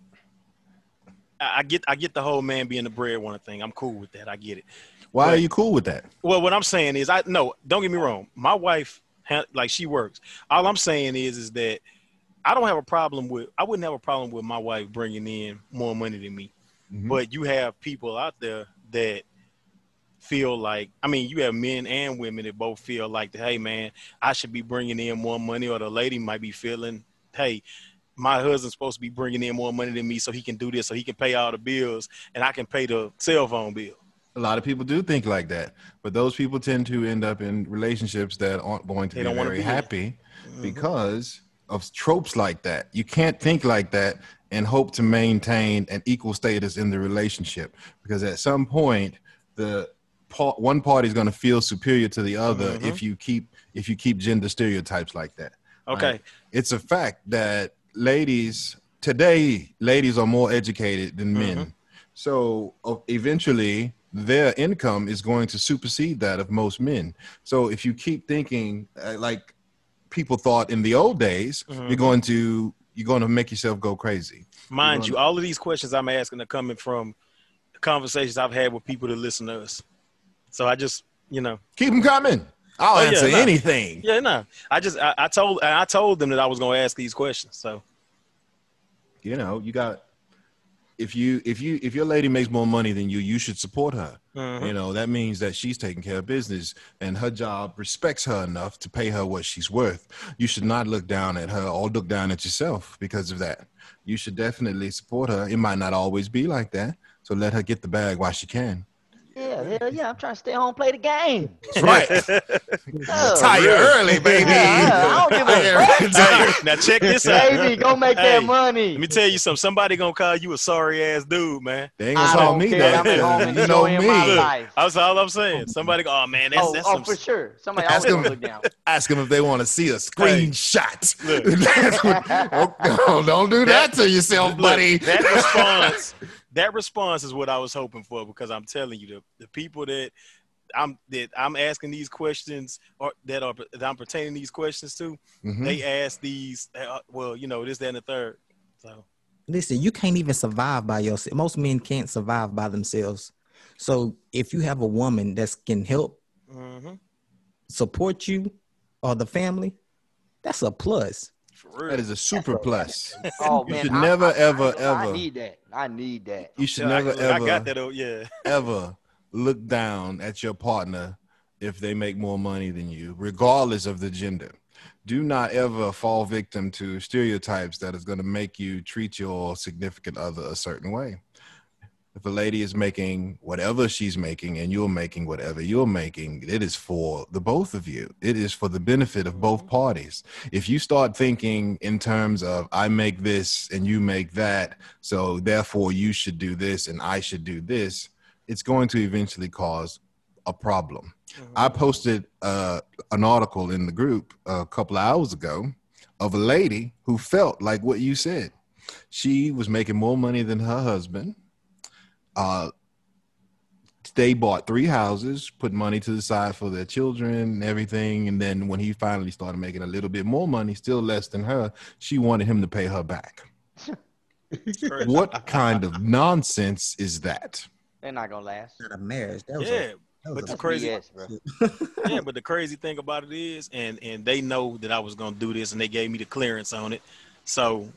I get I get the whole man being the breadwinner thing. I'm cool with that. I get it. Why are you cool with that? Well, what I'm saying is, I no, don't get me wrong. My wife, like she works. All I'm saying is, is that I don't have a problem with. I wouldn't have a problem with my wife bringing in more money than me. Mhm. But you have people out there that feel like. I mean, you have men and women that both feel like, hey, man, I should be bringing in more money, or the lady might be feeling, hey. My husband's supposed to be bringing in more money than me, so he can do this, so he can pay all the bills, and I can pay the cell phone bill. A lot of people do think like that, but those people tend to end up in relationships that aren't going to They be very be happy because of tropes like that. You can't think like that and hope to maintain an equal status in the relationship because at some point the part, one party is going to feel superior to the other Mhm. if you keep if you keep gender stereotypes like that. Okay. Right. It's a fact that ladies today, ladies are more educated than men. Mhm. So uh, eventually, their income is going to supersede that of most men. So if you keep thinking uh, like people thought in the old days, Mhm. you're going to you're going to make yourself go crazy. Mind you, all of these questions I'm asking are coming from conversations I've had with people that listen to us. So I just, you know, Keep them coming. I'll Oh, yeah, answer anything. yeah, no, I just, I, I told, I told them that I was going to ask these questions. So You know, you got if you if you if your lady makes more money than you, you should support her. mhm. You know, that means that she's taking care of business and her job respects her enough to pay her what she's worth. You should not look down at her or look down at yourself because of that. You should definitely support her. It might not always be like that. So let her get the bag while she can. Yeah, hell yeah. I'm trying to stay home, play the game. That's right. Oh, Tire really? early, baby. Yeah, I don't give a Hey, now check this out. Baby, go make Hey, that money. Let me tell you something. Somebody gonna call you a sorry ass dude, man. They ain't gonna call me care. that. I'm at home because You know enjoying my me. life. That's all I'm saying. Somebody go, oh man, that's oh, that's oh, some. for sure. Somebody Ask always look down. Ask them if they want to see a screenshot. Look. What- oh, don't do that, to yourself, Look, buddy. that response, that response is what I was hoping for because I'm telling you, the, the people that I'm that I'm asking these questions or that are that I'm pertaining these questions to, Mhm. they ask these. Uh, well, you know, this, that, and the third. So Listen, you can't even survive by yourself. Most men can't survive by themselves. So if you have a woman that can help mhm, support you or the family, that's a plus. For real. That is a super plus. Oh You man, should I- never, I- I ever, ain't ever- I need that. I need that. You should Yeah, never I, I ever got that. Oh, yeah. ever look down at your partner if they make more money than you, regardless of the gender. Do not ever fall victim to stereotypes that is going to make you treat your significant other a certain way. If a lady is making whatever she's making and you're making whatever you're making, it is for the both of you. It is for the benefit of both parties. If you start thinking in terms of I make this and you make that, so therefore you should do this and I should do this, it's going to eventually cause a problem. I posted uh, an article in the group a couple of hours ago of a lady who felt like what you said. She was making more money than her husband. Uh, they bought three houses, put money to the side for their children and everything. And then when he finally started making a little bit more money, still less than her, she wanted him to pay her back. What kind of nonsense is that? They're not gonna last. Not a marriage. That was a- Yeah, that but the crazy, BS, yeah, but the crazy thing about it is, and and they know that I was gonna do this, and they gave me the clearance on it. So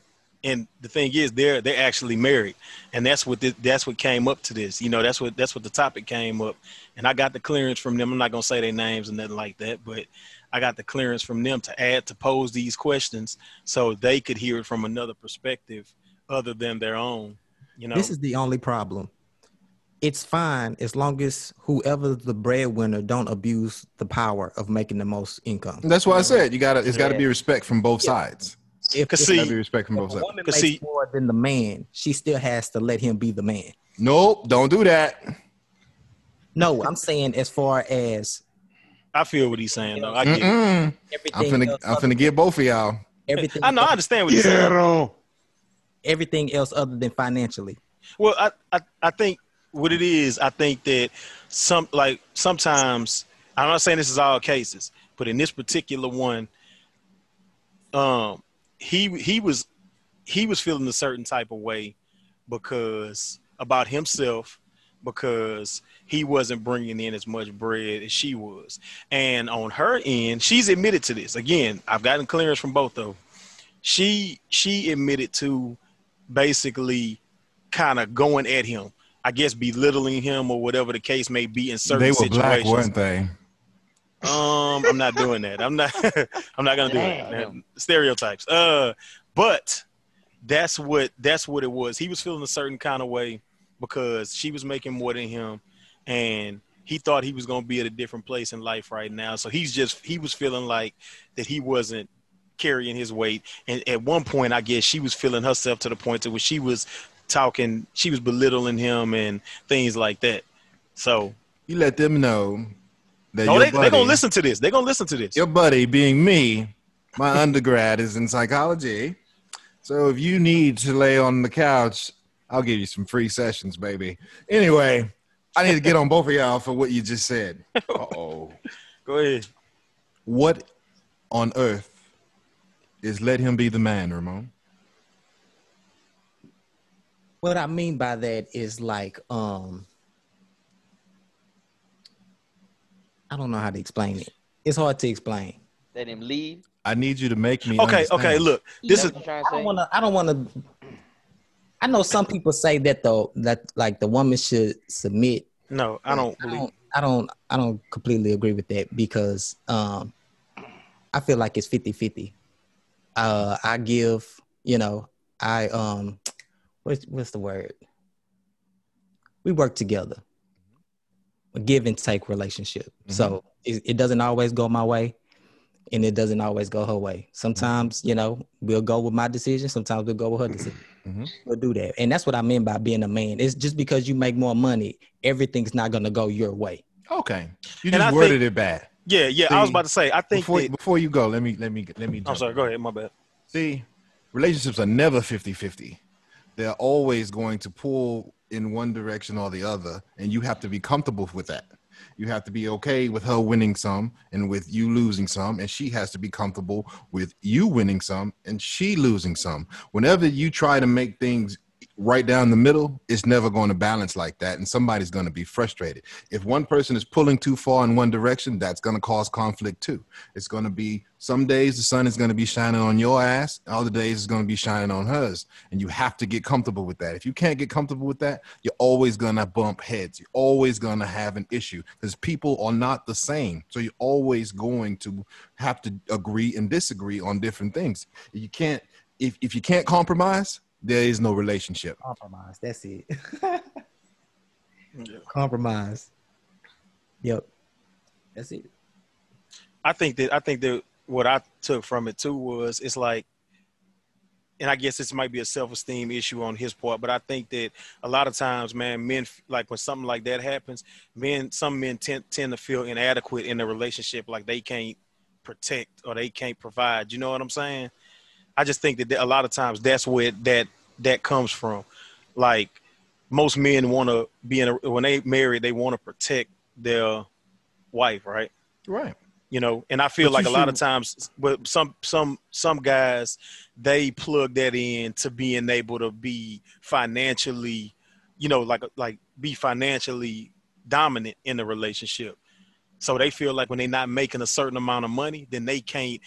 and the thing is, they're they're actually married, and that's what this, that's what came up to this. You know, that's what that's what the topic came up, and I got the clearance from them. I'm not gonna say their names and nothing like that, but I got the clearance from them to add to pose these questions so they could hear it from another perspective other than their own. You know, This is the only problem. It's fine as long as whoever the breadwinner don't abuse the power of making the most income. That's why I said you gotta. It's got to Yeah. be respect from both sides. If, Cause if see- Got be respect from a both sides. woman 'Cause makes see- more than the man, she still has to let him be the man. Nope, don't do that. No, I'm saying as far as I feel what he's saying though. I get Mm-mm. everything. I'm finna. else I'm finna get both of y'all. everything, I know. I understand what he's saying. Quiero. everything else other than financially. Well, I, I I think what it is, I think that some like sometimes I'm not saying this is all cases, but in this particular one, um, he he was he was feeling a certain type of way because about himself because he wasn't bringing in as much bread as she was, and on her end, she's admitted to this. Again, I've gotten clearance from both of them. She she admitted to basically kind of going at him. I guess belittling him or whatever the case may be in certain They were black, situations. weren't they? Um, I'm not doing that. I'm not. I'm not gonna do it. Stereotypes. Uh, but that's what that's what it was. He was feeling a certain kind of way because she was making more than him, and he thought he was gonna be at a different place in life right now. So he's just he was feeling like that he wasn't carrying his weight. And at one point, I guess she was feeling herself to the point to where she was talking, she was belittling him and things like that. So You let them know that no, they buddy, they gonna listen to this. They're gonna listen to this. Your buddy, being me, my undergrad is in psychology. So if you need to lay on the couch, I'll give you some free sessions, baby. Anyway, I need to get on both of y'all for what you just said. Uh oh. Go ahead. What on earth is let him be the man, Ramon? What I mean by that is like, um, I don't know how to explain it. It's hard to explain. Let him leave. I need you to make me. Okay, understand. okay. Look, this is what you're trying I don't want to. I don't want to. I know some people say that though that like the woman should submit. no. I don't I believe. don't. I don't. I don't completely agree with that because um, I feel like it's 50-50. Uh, I give. You know, I um, what's what's the word? We work together. A give and take relationship. Mm-hmm. So it, it doesn't always go my way, and it doesn't always go her way. Sometimes, mm-hmm. you know, we'll go with my decision. Sometimes we'll go with her mm-hmm. decision. Mhm. We'll do that, and that's what I mean by being a man. It's just because you make more money, everything's not gonna go your way. Okay, you And just I worded think- it bad. Yeah, yeah. I was about to say. I think. Before that, before you go, let me let me let me. I'm sorry. in. Go ahead. My bad. See, relationships are never 50 50. They're always going to pull in one direction or the other, and you have to be comfortable with that. You have to be okay with her winning some and with you losing some, and she has to be comfortable with you winning some and she losing some. Whenever you try to make things right down the middle, it's never going to balance like that, and somebody's going to be frustrated. If one person is pulling too far in one direction, that's going to cause conflict too. It's going to be some days the sun is going to be shining on your ass, other days it's going to be shining on hers, and you have to get comfortable with that. If you can't get comfortable with that, you're always going to bump heads. You're always going to have an issue because people are not the same. So you're always going to have to agree and disagree on different things. You can't if if you can't compromise, there is no relationship. Compromise. That's it. Compromise. Yep. That's it. I think that I think that what I took from it too was it's like, and I guess this might be a self esteem issue on his part, but I think that a lot of times, man, men like when something like that happens, men some men tend tend to feel inadequate in a relationship, like they can't protect or they can't provide. You know what I'm saying? I just think that a lot of times that's where that that comes from. Like most men want to be in a when they marry, they want to protect their wife, right? Right. you know and i feel But like a you lot of times but some some some guys they plug that in to being able to be financially you know like like be financially dominant in the relationship so they feel like when they're not making a certain amount of money then they can't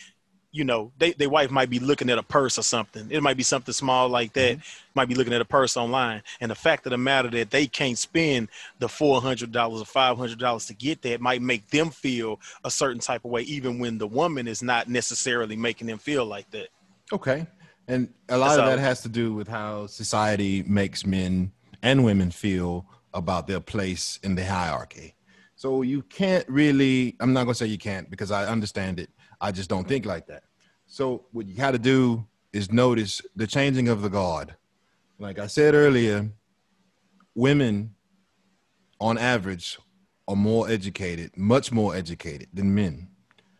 you know, they their wife might be looking at a purse or something. It might be something small like that. Mm-hmm. Might be looking at a purse online, and the fact of the matter that they can't spend the four hundred dollars or five hundred dollars to get that might make them feel a certain type of way, even when the woman is not necessarily making them feel like that. Okay. And a lot of that has to do with how society makes men and women feel about their place in the hierarchy. So you can't really, I'm not going to say you can't because I understand it. I just don't think like that. So what you got to do is notice the changing of the guard. Like I said earlier, women on average are more educated, much more educated than men.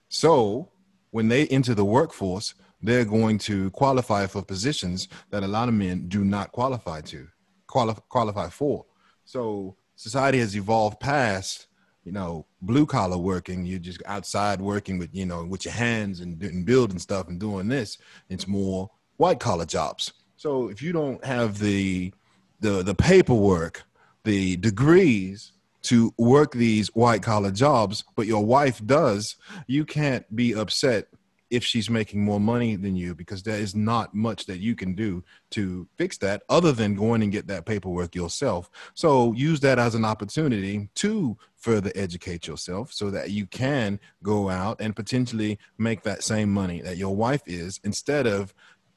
So when they enter the workforce, they're going to qualify for positions that a lot of men do not qualify to qualify qualify for. So society has evolved past, you know, blue collar working. You're just outside working with, you know, with your hands and, and building stuff and doing this. It's more white collar jobs. So if you don't have the the the paperwork, the degrees to work these white collar jobs, but your wife does, you can't be upset if she's making more money than you because there is not much that you can do to fix that other than going and get that paperwork yourself. So use that as an opportunity to further educate yourself so that you can go out and potentially make that same money that your wife is instead of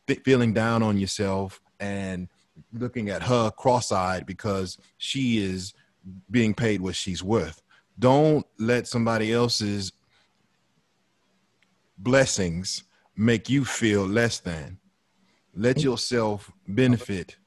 fe- feeling down on yourself and looking at her cross-eyed because she is being paid what she's worth. Don't let somebody else's blessings make you feel less than. Let yourself benefit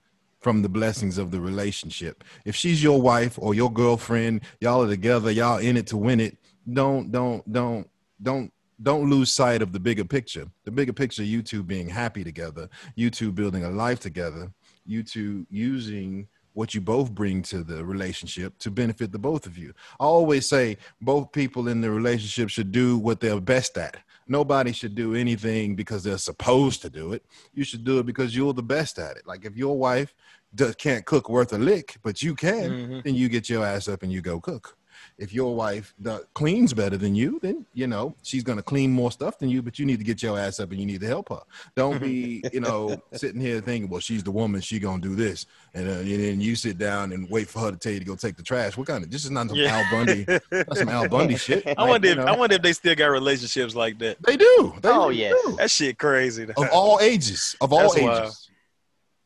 from the blessings of the relationship. If she's your wife or your girlfriend, y'all are together, y'all in it to win it. Don't don't don't don't don't lose sight of the bigger picture. The bigger picture, you two being happy together, you two building a life together, you two using what you both bring to the relationship to benefit the both of you. I always say both people in the relationship should do what they're best at. Nobody should do anything because they're supposed to do it. You should do it because you're the best at it. Like if your wife does, can't cook worth a lick, but you can, Mhm. then you get your ass up and you go cook. If your wife do- cleans better than you, then you know she's gonna clean more stuff than you. But you need to get your ass up and you need to help her. Don't be, you know, sitting here thinking, well, she's the woman, she gonna do this, and, uh, and then you sit down and wait for her to tell you to go take the trash. What kind of? This is not some Yeah. Al Bundy. That's some Al Bundy shit. I Like, wonder you if know, I wonder if they still got relationships like that. they do. They Oh, really yes. do. That shit crazy. of all ages, of all That's ages, wild.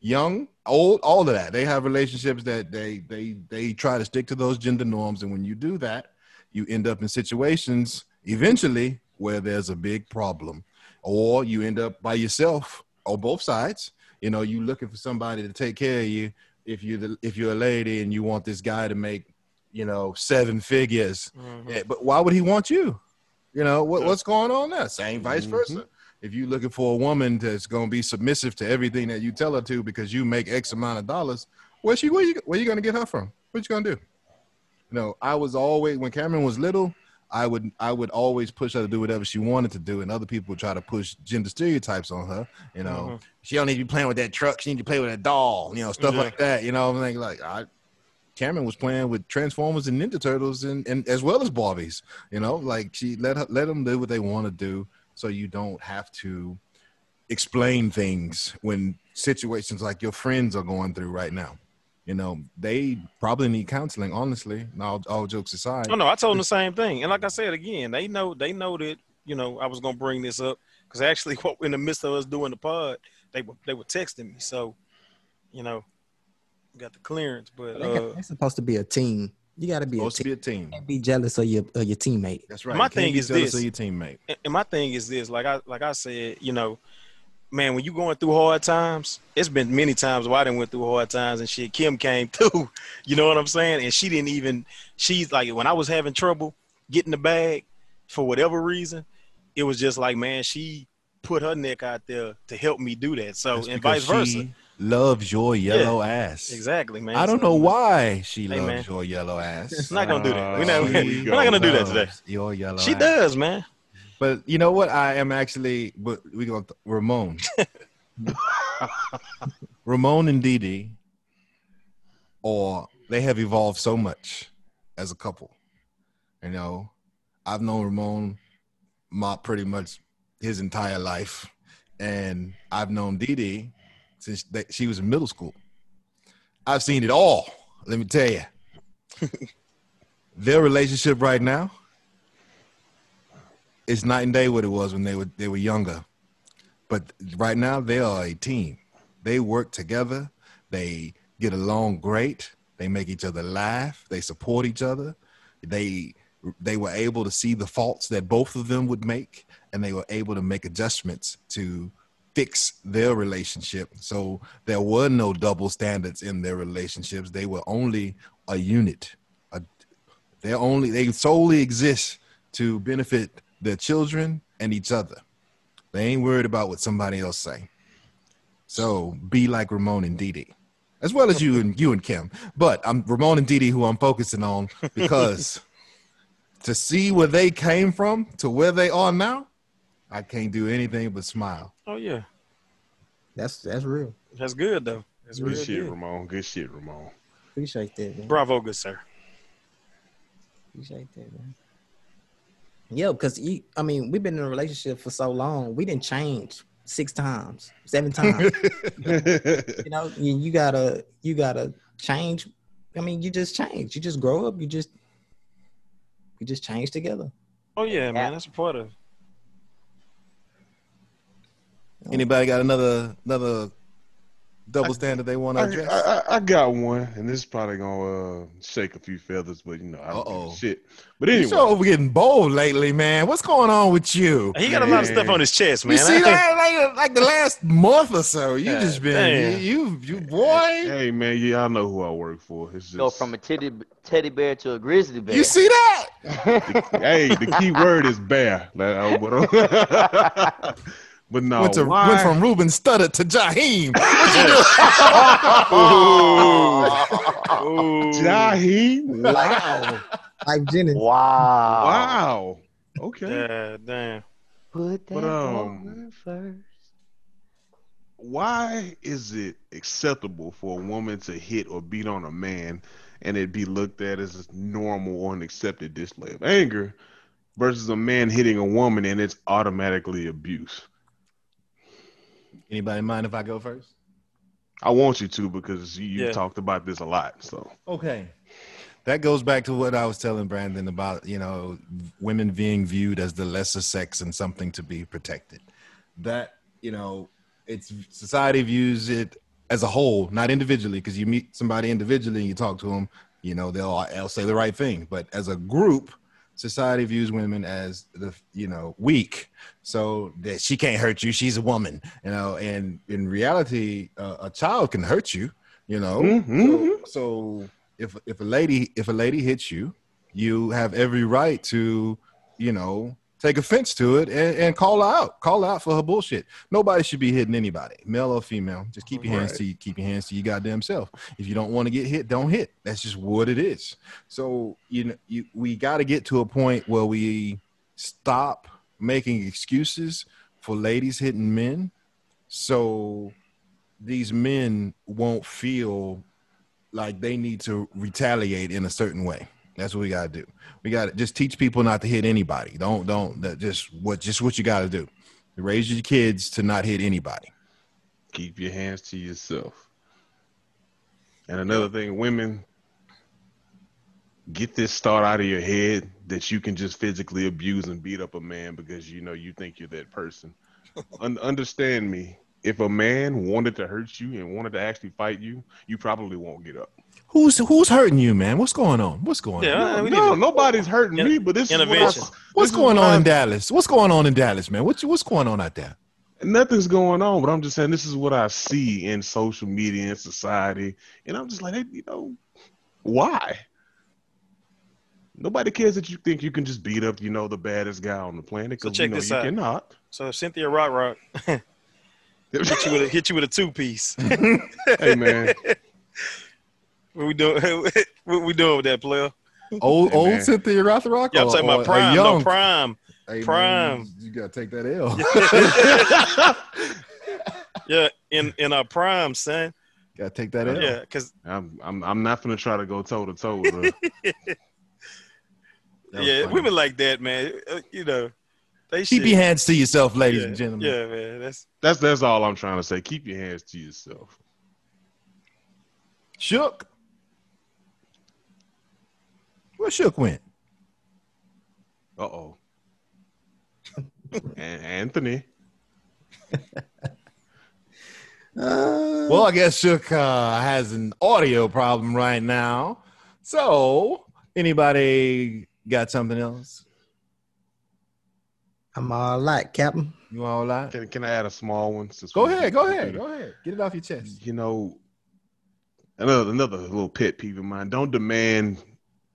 Young, old, all of that. They have relationships that they they they try to stick to those gender norms, and when you do that, you end up in situations eventually where there's a big problem, or you end up by yourself on both sides. You know, you looking for somebody to take care of you. If you the if you're a lady and you want this guy to make, you know, seven figures, Mhm. yeah, but why would he want you? You know what, Yeah. what's going on there? Same vice Mhm. versa. If you're looking for a woman that's going to be submissive to everything that you tell her to because you make X amount of dollars, where she where you where you going to get her from? What you going to do? You know, I was always when Cameron was little, I would I would always push her to do whatever she wanted to do, and other people would try to push gender stereotypes on her. You know, Mhm. she don't need to be playing with that truck; she need to play with a doll. You know, stuff Yeah. like that. You know, I'm like like I. Cameron was playing with Transformers and Ninja Turtles, and, and as well as Barbies. You know, like she let her, let them do what they want to do, so you don't have to explain things when situations like your friends are going through right now. You know, they probably need counseling. Honestly, and all, all jokes aside. Oh no, I told them the same thing, and like I said again, they know they know that you know I was gonna bring this up because actually, what in the midst of us doing the pod, they were they were texting me, so you know, got the clearance, but They uh, They're supposed to be a team. You got to be a supposed to team. be a team. You can't be jealous of your of your teammate. That's right. My thing is this. of your teammate. and and my thing is this, like I like I said, you know, man, when you going through hard times, it's been many times where I didn't went through hard times and shit. Kim came through, you know what I'm saying? And she didn't even. She's like when I was having trouble getting the bag for whatever reason, it was just like man, she put her neck out there to help me do that. So That's and because vice versa. she Loves your yellow ass. Exactly, man. I don't know why she Hey, loves man. your yellow ass. I'm not gonna do that. Ah, we're not, we're not gonna do that today. Your yellow She ass. does, man. But you know what? I am actually, but we going Ramon. Ramon and Dee Dee, or they have evolved so much as a couple. You know, I've known Ramon my pretty much his entire life, and I've known Dee Dee since that she was in middle school. I've seen it all. Let me tell you, their relationship right now is night and day what it was when they were they were younger. But right now they are a team. They work together. They get along great. They make each other laugh. They support each other. They they were able to see the faults that both of them would make, and they were able to make adjustments to fix their relationship. So there were no double standards in their relationships. They were only a unit. A, they're only they solely exist to benefit their children and each other. They ain't worried about what somebody else say. So be like Ramon and Dee Dee, as well as you and you and Kim. But I'm Ramon and Dee Dee who I'm focusing on because to see where they came from to where they are now, I can't do anything but smile. Oh yeah, That's that's real. that's good though. That's Good real shit, good. Ramon. Good shit, Ramon. Appreciate that, man. Bravo, good sir. Appreciate that, man. Yeah, because you, I mean, we've been in a relationship for so long. We didn't change six times, seven times. you know, you, you gotta, you gotta change. I mean, you just change. You just grow up. You just, you just change together. Oh yeah, Yeah. man, that's supportive. Anybody got another another double standard they want to I, address? I, I- I got one, and this is probably gonna uh, shake a few feathers, but you know, I don't Uh-oh. a shit. But you anyway, sure getting bold lately, man. What's going on with you? He got a lot of stuff on his chest, man. You see that? Like, like the last month or so, you God just been you, you you boy. hey man, yeah, I know who I work for. It's just Go from a teddy teddy bear to a grizzly bear. You see that? hey, the key word is bear. Like, but, but no, went to why? went from Ruben Studdard to Jaheim. Ooh. Jaheim? Wow. Lyfe Jennings. wow. Wow. Okay. Yeah, damn. Put that But, um, woman first. Why is it acceptable for a woman to hit or beat on a man and it be looked at as a normal or an accepted display of anger versus a man hitting a woman and it's automatically abuse? Anybody mind if I go first? I want you to because you, you Yeah. talked about this a lot. So Okay. That goes back to what I was telling Brandon about, you know, women being viewed as the lesser sex and something to be protected. That, you know, it's society views it as a whole, not individually, because you meet somebody individually and you talk to them, you know, they'll, they'll say the right thing. But as a group, society views women as the, you know, weak. So that she can't hurt you. She's a woman, you know, and in reality, uh, a child can hurt you, you know. Mhm. So, so if if a lady if a lady hits you, you have every right to, you know, take offense to it and, and call out. Call out for her bullshit. Nobody should be hitting anybody, male or female. Just keep your hands Right. to you, keep your hands to your goddamn self. If you don't want to get hit, don't hit. That's just what it is. So you know, you we got to get to a point where we stop making excuses for ladies hitting men, so these men won't feel like they need to retaliate in a certain way. That's what we gotta do. We gotta just teach people not to hit anybody. Don't don't just what just what you gotta do. Raise your kids to not hit anybody. keep your hands to yourself. And another thing, women, get this thought out of your head that you can just physically abuse and beat up a man because you know you think you're that person. Un- understand me. If a man wanted to hurt you and wanted to actually fight you, you probably won't get up. Who's who's hurting you, man? What's going on? What's going Yeah, on? no, to- nobody's hurting In- me, but this is what I. What's this is going what on I- in Dallas? What's going on in Dallas, man? What's what's going on out there? Nothing's going on, but I'm just saying this is what I see in social media and society, and I'm just like, hey, you know, why? Nobody cares that you think you can just beat up, you know, the baddest guy on the planet. So 'cause check you know this you out. cannot. So Cynthia Rock Rock hit you with a hit you with a two piece. hey man, what we doing? what we doing with that player? Old Hey, old man. Cynthia Rothrock? Yeah, I'm or- talking about prime. young? No prime. Hey, man, prime. you gotta take that L. Yeah, in in our prime, son. gotta take that L. Yeah, because I'm I'm I'm not gonna try to go toe to toe with her. That was yeah, funny. women like that, man. Uh, you know, They Keep shit. your hands to yourself, ladies yeah, and gentlemen. Yeah, man. That's That's that's all I'm trying to say. Keep your hands to yourself. Shook. Where Shook went? Uh oh. Anthony. Uh, Well, I guess Shook uh, has an audio problem right now. So, anybody got something else? I'm all all right, Captain. You all right? Can, can I add a small one? Since Go we- ahead, go ahead, go ahead. Get it off your chest. You know, another another little pet peeve of mine. Don't demand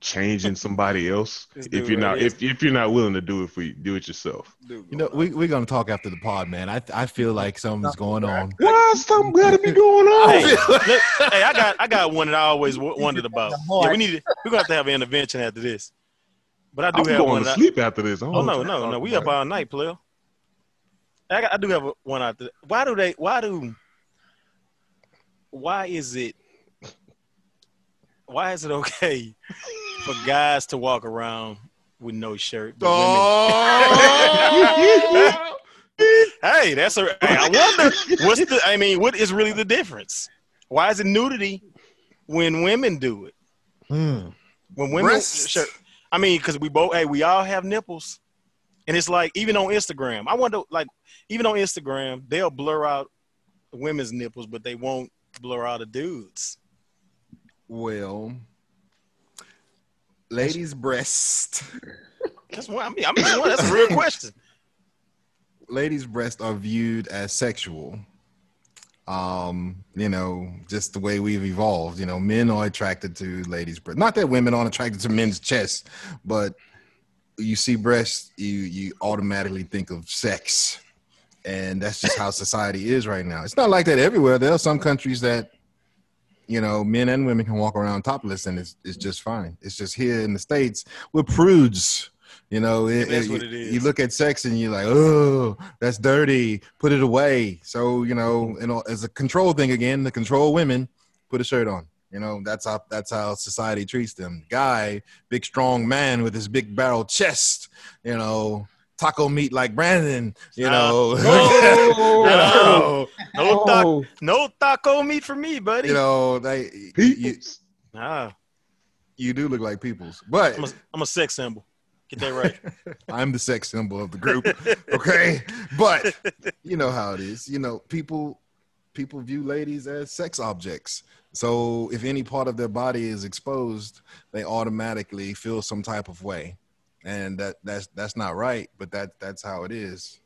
changing somebody else if you're not if, if you're not willing to do it for you, do it yourself. You know, we, we're going to talk after the pod, man. I, I feel like something's going on. Why something got to be going Hey, on? look, hey, I got I got one that I always wondered about. Yeah, we need to, we're gonna have to have an intervention after this. But I do I'm have going one. to that I- sleep after this. Oh no, no, no, we talking up all night, player. I, I do have one out there. Why do they? Why do? Why is it? Why is it okay for guys to walk around with no shirt? but Oh! Hey, that's a. Hey, I wonder what's the. I mean, what is really the difference? Why is it nudity when women do it? Hmm. When women, Breasts. Sure, I mean, because we both, hey, we all have nipples, and it's like even on Instagram. I wonder, like, even on Instagram, they'll blur out women's nipples, but they won't blur out the dudes. well, ladies' breast. That's what I mean. I mean, that's a real question. ladies' breasts are viewed as sexual. Um, you know, just the way we've evolved. You know, men are attracted to ladies' breasts. Not that women aren't attracted to men's chests, but you see breasts, you you automatically think of sex, and that's just how society is right now. It's not like that everywhere. There are some countries that, you know, men and women can walk around topless, and it's it's just fine. It's just here in the states we're prudes. You know, it, that's it- what it You look at sex and you're like, oh, that's dirty. Put it away. So you know, you know, as a control thing again, to control women, put a shirt on. You know, that's how that's how society treats them. Guy, big strong man with his big barrel chest. You know, taco meat like Brandon. You Uh, know, Oh. you know, No, taco, no taco meat for me, buddy. you know, they you, Peoples. Nah, you do look like peoples, but I'm a, I'm a sex symbol. Get that right. I'm the sex symbol of the group. Okay. But you know how it is. You know, people people view ladies as sex objects. So if any part of their body is exposed, they automatically feel some type of way. And that that's that's not right, but that that's how it is.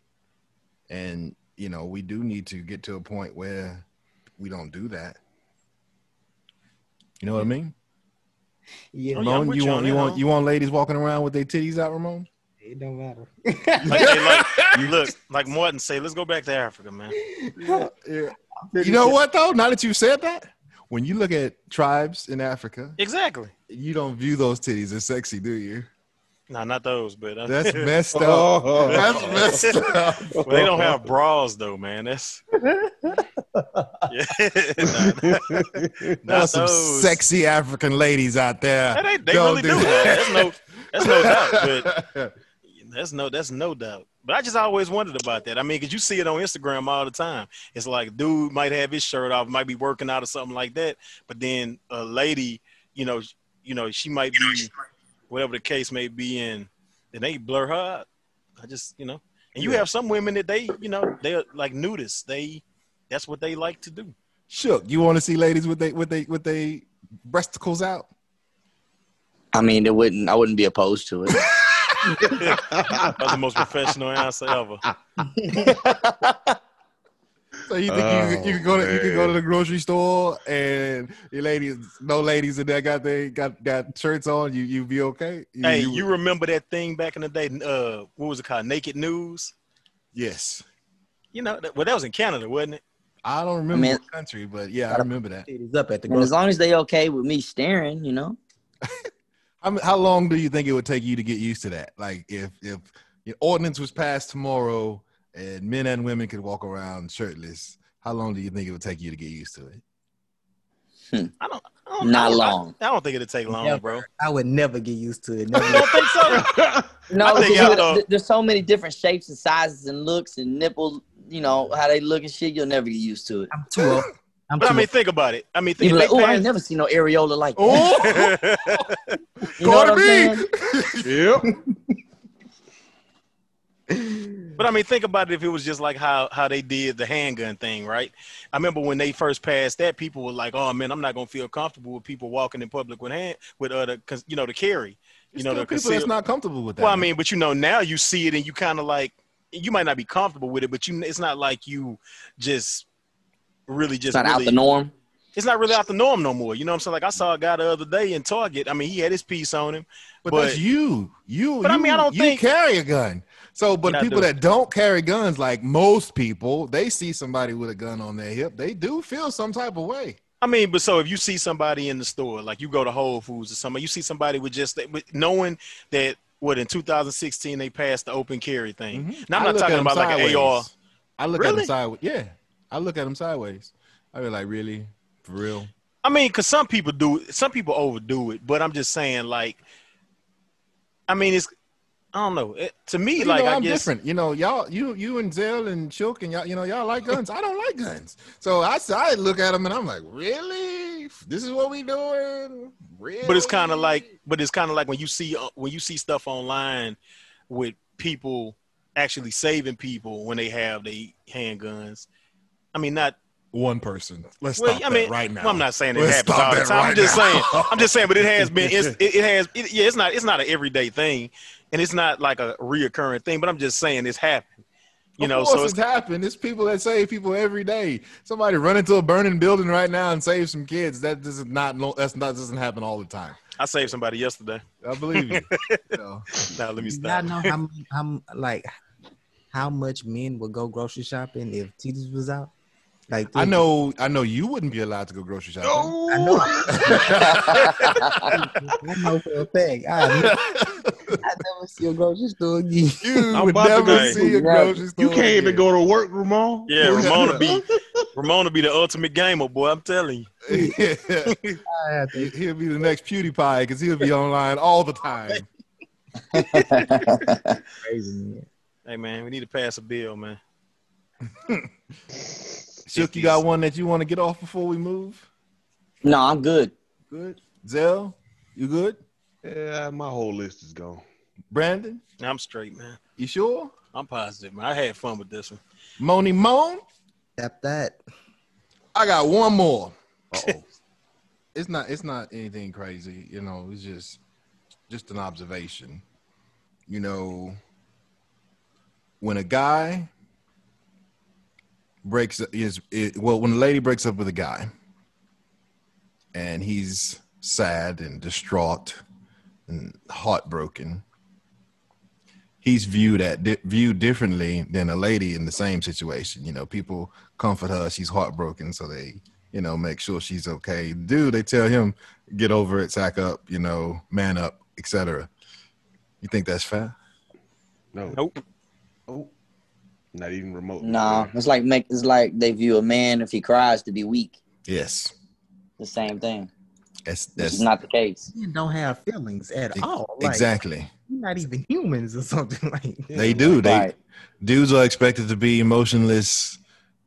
And you know, we do need to get to a point where we don't do that. You know what I mean? Yeah, Oh, yeah, Ramon, you you want you want you want ladies walking around with their titties out, Ramon? it don't matter. Like, hey, like, look, like Martin say, let's go back to Africa, man. Yeah. You know what though? Now that you said that, when you look at tribes in Africa, Exactly. you don't view those titties as sexy, do you? Nah, not those, but uh, That's messed up. Oh, That's messed up. well, they don't have bras though, man. That's yeah. There's not some sexy African ladies out there. They, they really do. that. That's no, that's no doubt. But that's no, that's no doubt. But I just always wondered about that. I mean, because you see it on Instagram all the time. It's like dude might have his shirt off, might be working out or something like that. But then a lady, you know, you know, she might be whatever the case may be, and then they blur her out. I just, you know, and you Yeah. have some women that they, you know, they're like nudists. They, that's what they like to do. Shook. You want to see ladies with they with they with they breasticles out? I mean, it wouldn't. I wouldn't be opposed to it. That's the most professional answer ever. So you think you, Oh, you can go to you can go to the grocery store and your ladies, no ladies in there got they got got shirts on. You you be okay? You, Hey, you remember that thing back in the day? Uh, what was it called? Naked News. yes. You know, that, well, that was in Canada, wasn't it? I don't remember mean- what country, but yeah, I remember that. Titties up at the I mean, as long as they okay with me staring, you know. How, m- how long do you think it would take you to get used to that? Like if if your ordinance was passed tomorrow and men and women could walk around shirtless, how long do you think it would take you to get used to it? Hmm. I don't. I don't- Not I long. I, I don't think it'd take long, Never. bro. I would never get used to it. You Never. don't think so? No, I think because y'all, you- th- there's so many different shapes and sizes and looks and nipple. You know how they look and shit. You'll never get used to it. I'm too old. I'm But I too mean, think about it. I mean, think like, oh, I ain't never seen no areola like that. Oh, You know what I'm Cardi saying? Yep. But I mean, think about it. If it was just like how how they did the handgun thing, right? I remember when they first passed that, people were like, "Oh man, I'm not gonna feel comfortable with people walking in public with hand with uh, cause, you know, to carry." You you know, know, the people that's not comfortable with that. Well, I mean, but you know, now you see it and you kind of like you might not be comfortable with it, but you it's not like you just really just It's not out really- the norm. It's not really out the norm no more. You know what I'm saying? Like I saw a guy the other day in Target. I mean, he had his piece on him. But, But- that's you. You. But I you- mean, I don't you think- carry a gun. So, but people that don't carry guns, like most people, they see somebody with a gun on their hip, they do feel some type of way. I mean, but so if you see somebody in the store, like you go to Whole Foods or something, you see somebody with just with knowing that what in 2016 they passed the open carry thing. Mhm. Now I'm I not talking about like an sideways. AR. I look at them sideways. Yeah, I look at them sideways. I be like, really, for real. I mean, because some people do, some people overdo it, but I'm just saying, like, I mean, it's, I don't know. It, to me, You like, know, I I'm guess, different. You know, y'all, you, you and Zell and Shook and y'all, you know, y'all like guns. I don't like guns. So I, I look at them and I'm like, really? This is what we doing? Really? but it's kind of like, but it's kind of like when you see uh, when you see stuff online with people actually saving people when they have their handguns. I mean, not one person. Let's Well, stop I that mean, right now. Well, I'm not saying it Let's happens all the that time. I'm just now. saying. I'm just saying, but it has been. It's, it, it has. It, yeah, it's not. It's not an everyday thing, and it's not like a reoccurring thing. But I'm just saying it's happened. You of know, course so it's it's, happened. It's people that save people every day. Somebody run into a burning building right now and save some kids. That does not. That's not doesn't happen all the time. I saved somebody yesterday. I believe you. So, Now let me Y'all know how, how like how much men would go grocery shopping if titties was out? Like I know. I know you wouldn't be allowed to go grocery shopping. I know. I know for a fact. I never, I never see a grocery store again. You I'm would about to never see a grocery store. You can't even go to work, Ramon. Yeah, Ramona be Ramona be the ultimate gamer, boy. I'm telling you. I He- He'll be the next PewDiePie because he'll be online all the time. crazy man. Hey man, we need to pass a bill, man. Shook, you got one that you want to get off before we move? no, I'm good. Good. Zell, you good? Yeah, my whole list is gone. Brandon, I'm straight, man. you sure? I'm positive, man. I had fun with this one. Moni Moan, Tap that. I got one more. Uh-oh. it's not. It's not anything crazy. You know, it's just just an observation. You know, when a guy breaks is it, well, when a lady breaks up with a guy, and he's sad and distraught and heartbroken, he's viewed at di- viewed differently than a lady in the same situation. You know, people comfort her; she's heartbroken, so they you know make sure she's okay. Dude, they tell him get over it, sack up, you know, man up, etc. You think that's fair? No, Nope. Oh, not even remotely. No, it's like make it's like they view a man if he cries to be weak. Yes, The same thing. That's that's not the case. Men don't have feelings at Ex- all. Like, exactly. You're not even humans or something like that. They do. They Right. dudes are expected to be emotionless,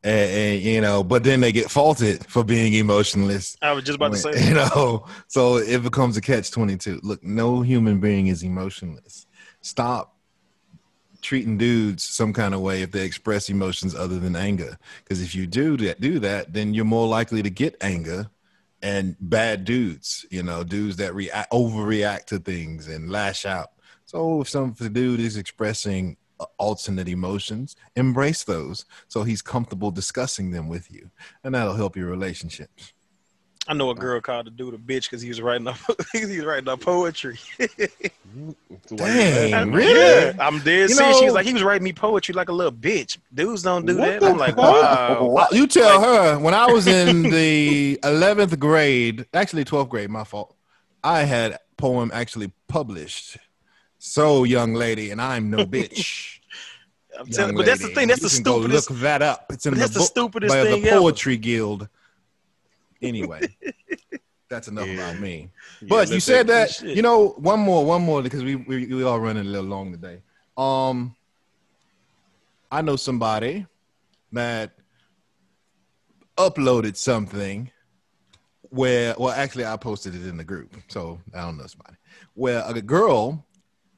and, and you know, but then they get faulted for being emotionless. I was just about to say. you know, so it becomes a catch twenty two. Look, no human being is emotionless. Stop treating dudes some kind of way if they express emotions other than anger. Because if you do that, do that, then you're more likely to get anger and bad dudes. You know, dudes that react overreact to things and lash out. So if some dude is expressing uh, alternate emotions, embrace those so he's comfortable discussing them with you, and that'll help your relationships. I know a girl called the dude a bitch because he was writing up he was writing up poetry. So why you Dang, laughing? really? Yeah, I'm dead You serious. She was like, he was writing me poetry like a little bitch. Dudes don't do that. I'm like, fuck? wow. You tell her when I was in the 11th grade, actually 12th grade, my fault. I had poem actually published. So, young lady, and I'm no bitch. I'm young telling, but that's the thing. That's the You can go stupidest. Look that up. It's in but the that's the stupidest by thing the ever. Poetry Guild. Anyway, that's enough Yeah. about me. Yeah, But you said that shit. you know one more, one more because we we we all running a little long today. Um, I know somebody that uploaded something where, well, actually, I posted it in the group, so I don't know somebody where a girl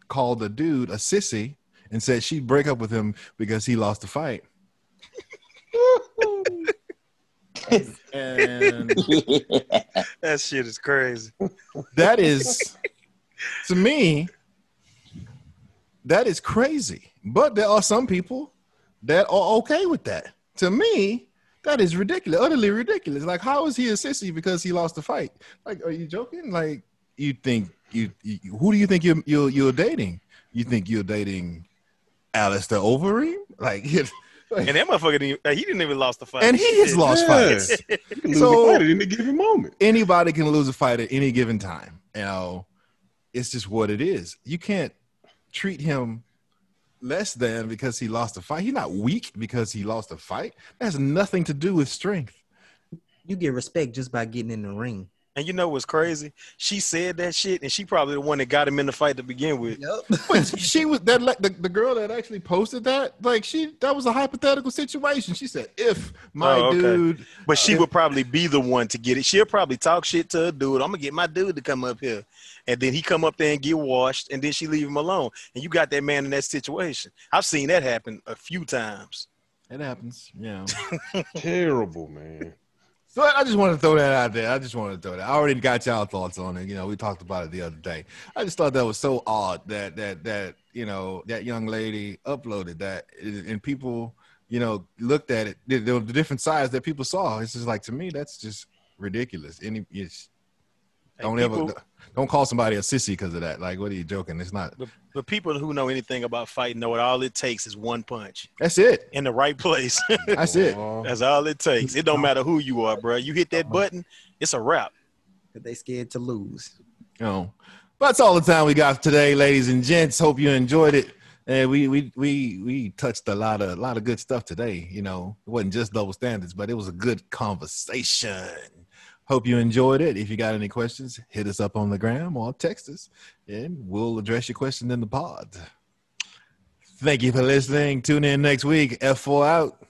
called a dude a sissy and said she'd break up with him because he lost the fight. And that shit is crazy. that is to me that is crazy. But there are some people that are okay with that. To me that is ridiculous utterly ridiculous. Like how is he a sissy because he lost the fight? Like are you joking? Like you think you, you who do you think you're, you're you're dating? You think you're dating Alistair Overeem? Like And that motherfucker, didn't, uh, he didn't even lost the fight. and he has lost Yeah. fights You can So- a fight at any given moment. anybody can lose a fight at any given time. You know, it's just what it is. You can't treat him less than because he lost a fight. He's not weak because he lost a fight. That has nothing to do with strength. You get respect just by getting in the ring. And you know what's crazy? She said that shit, and she probably the one that got him in the fight to begin with. Yep. But she was that like the, the girl that actually posted that, like she that was a hypothetical situation. She said, if my Oh, okay. dude But she Uh, would probably be the one to get it. She'll probably talk shit to her dude. I'm gonna get my dude to come up here, and then he come up there and get washed, and then she leave him alone. And you got that man in that situation. I've seen that happen a few times. it happens, Yeah. Terrible, man. So I just want to throw that out there. I just want to throw that. I already got y'all thoughts on it. You know, we talked about it the other day. I just thought that was so odd that that that you know that young lady uploaded that and people you know looked at it the, the different sides that people saw. It's just like to me that's just ridiculous. Any it's, don't people- ever don't call somebody a sissy because of that. Like, what are you joking? It's not. But, but people who know anything about fighting know it. All it takes is one punch That's it. in the right place. That's it. That's all it takes. It don't matter who you are, bro. You hit that uh-uh. button, it's a wrap. Cause they scared to lose. You know, that's all the time we got today, ladies and gents. Hope you enjoyed it. And we we we we touched a lot of a lot of good stuff today. You know, it wasn't just double standards, but it was a good conversation. Hope you enjoyed it. If you got any questions, hit us up on the gram or text us, and we'll address your question in the pod. Thank you for listening. Tune in next week. F4 out.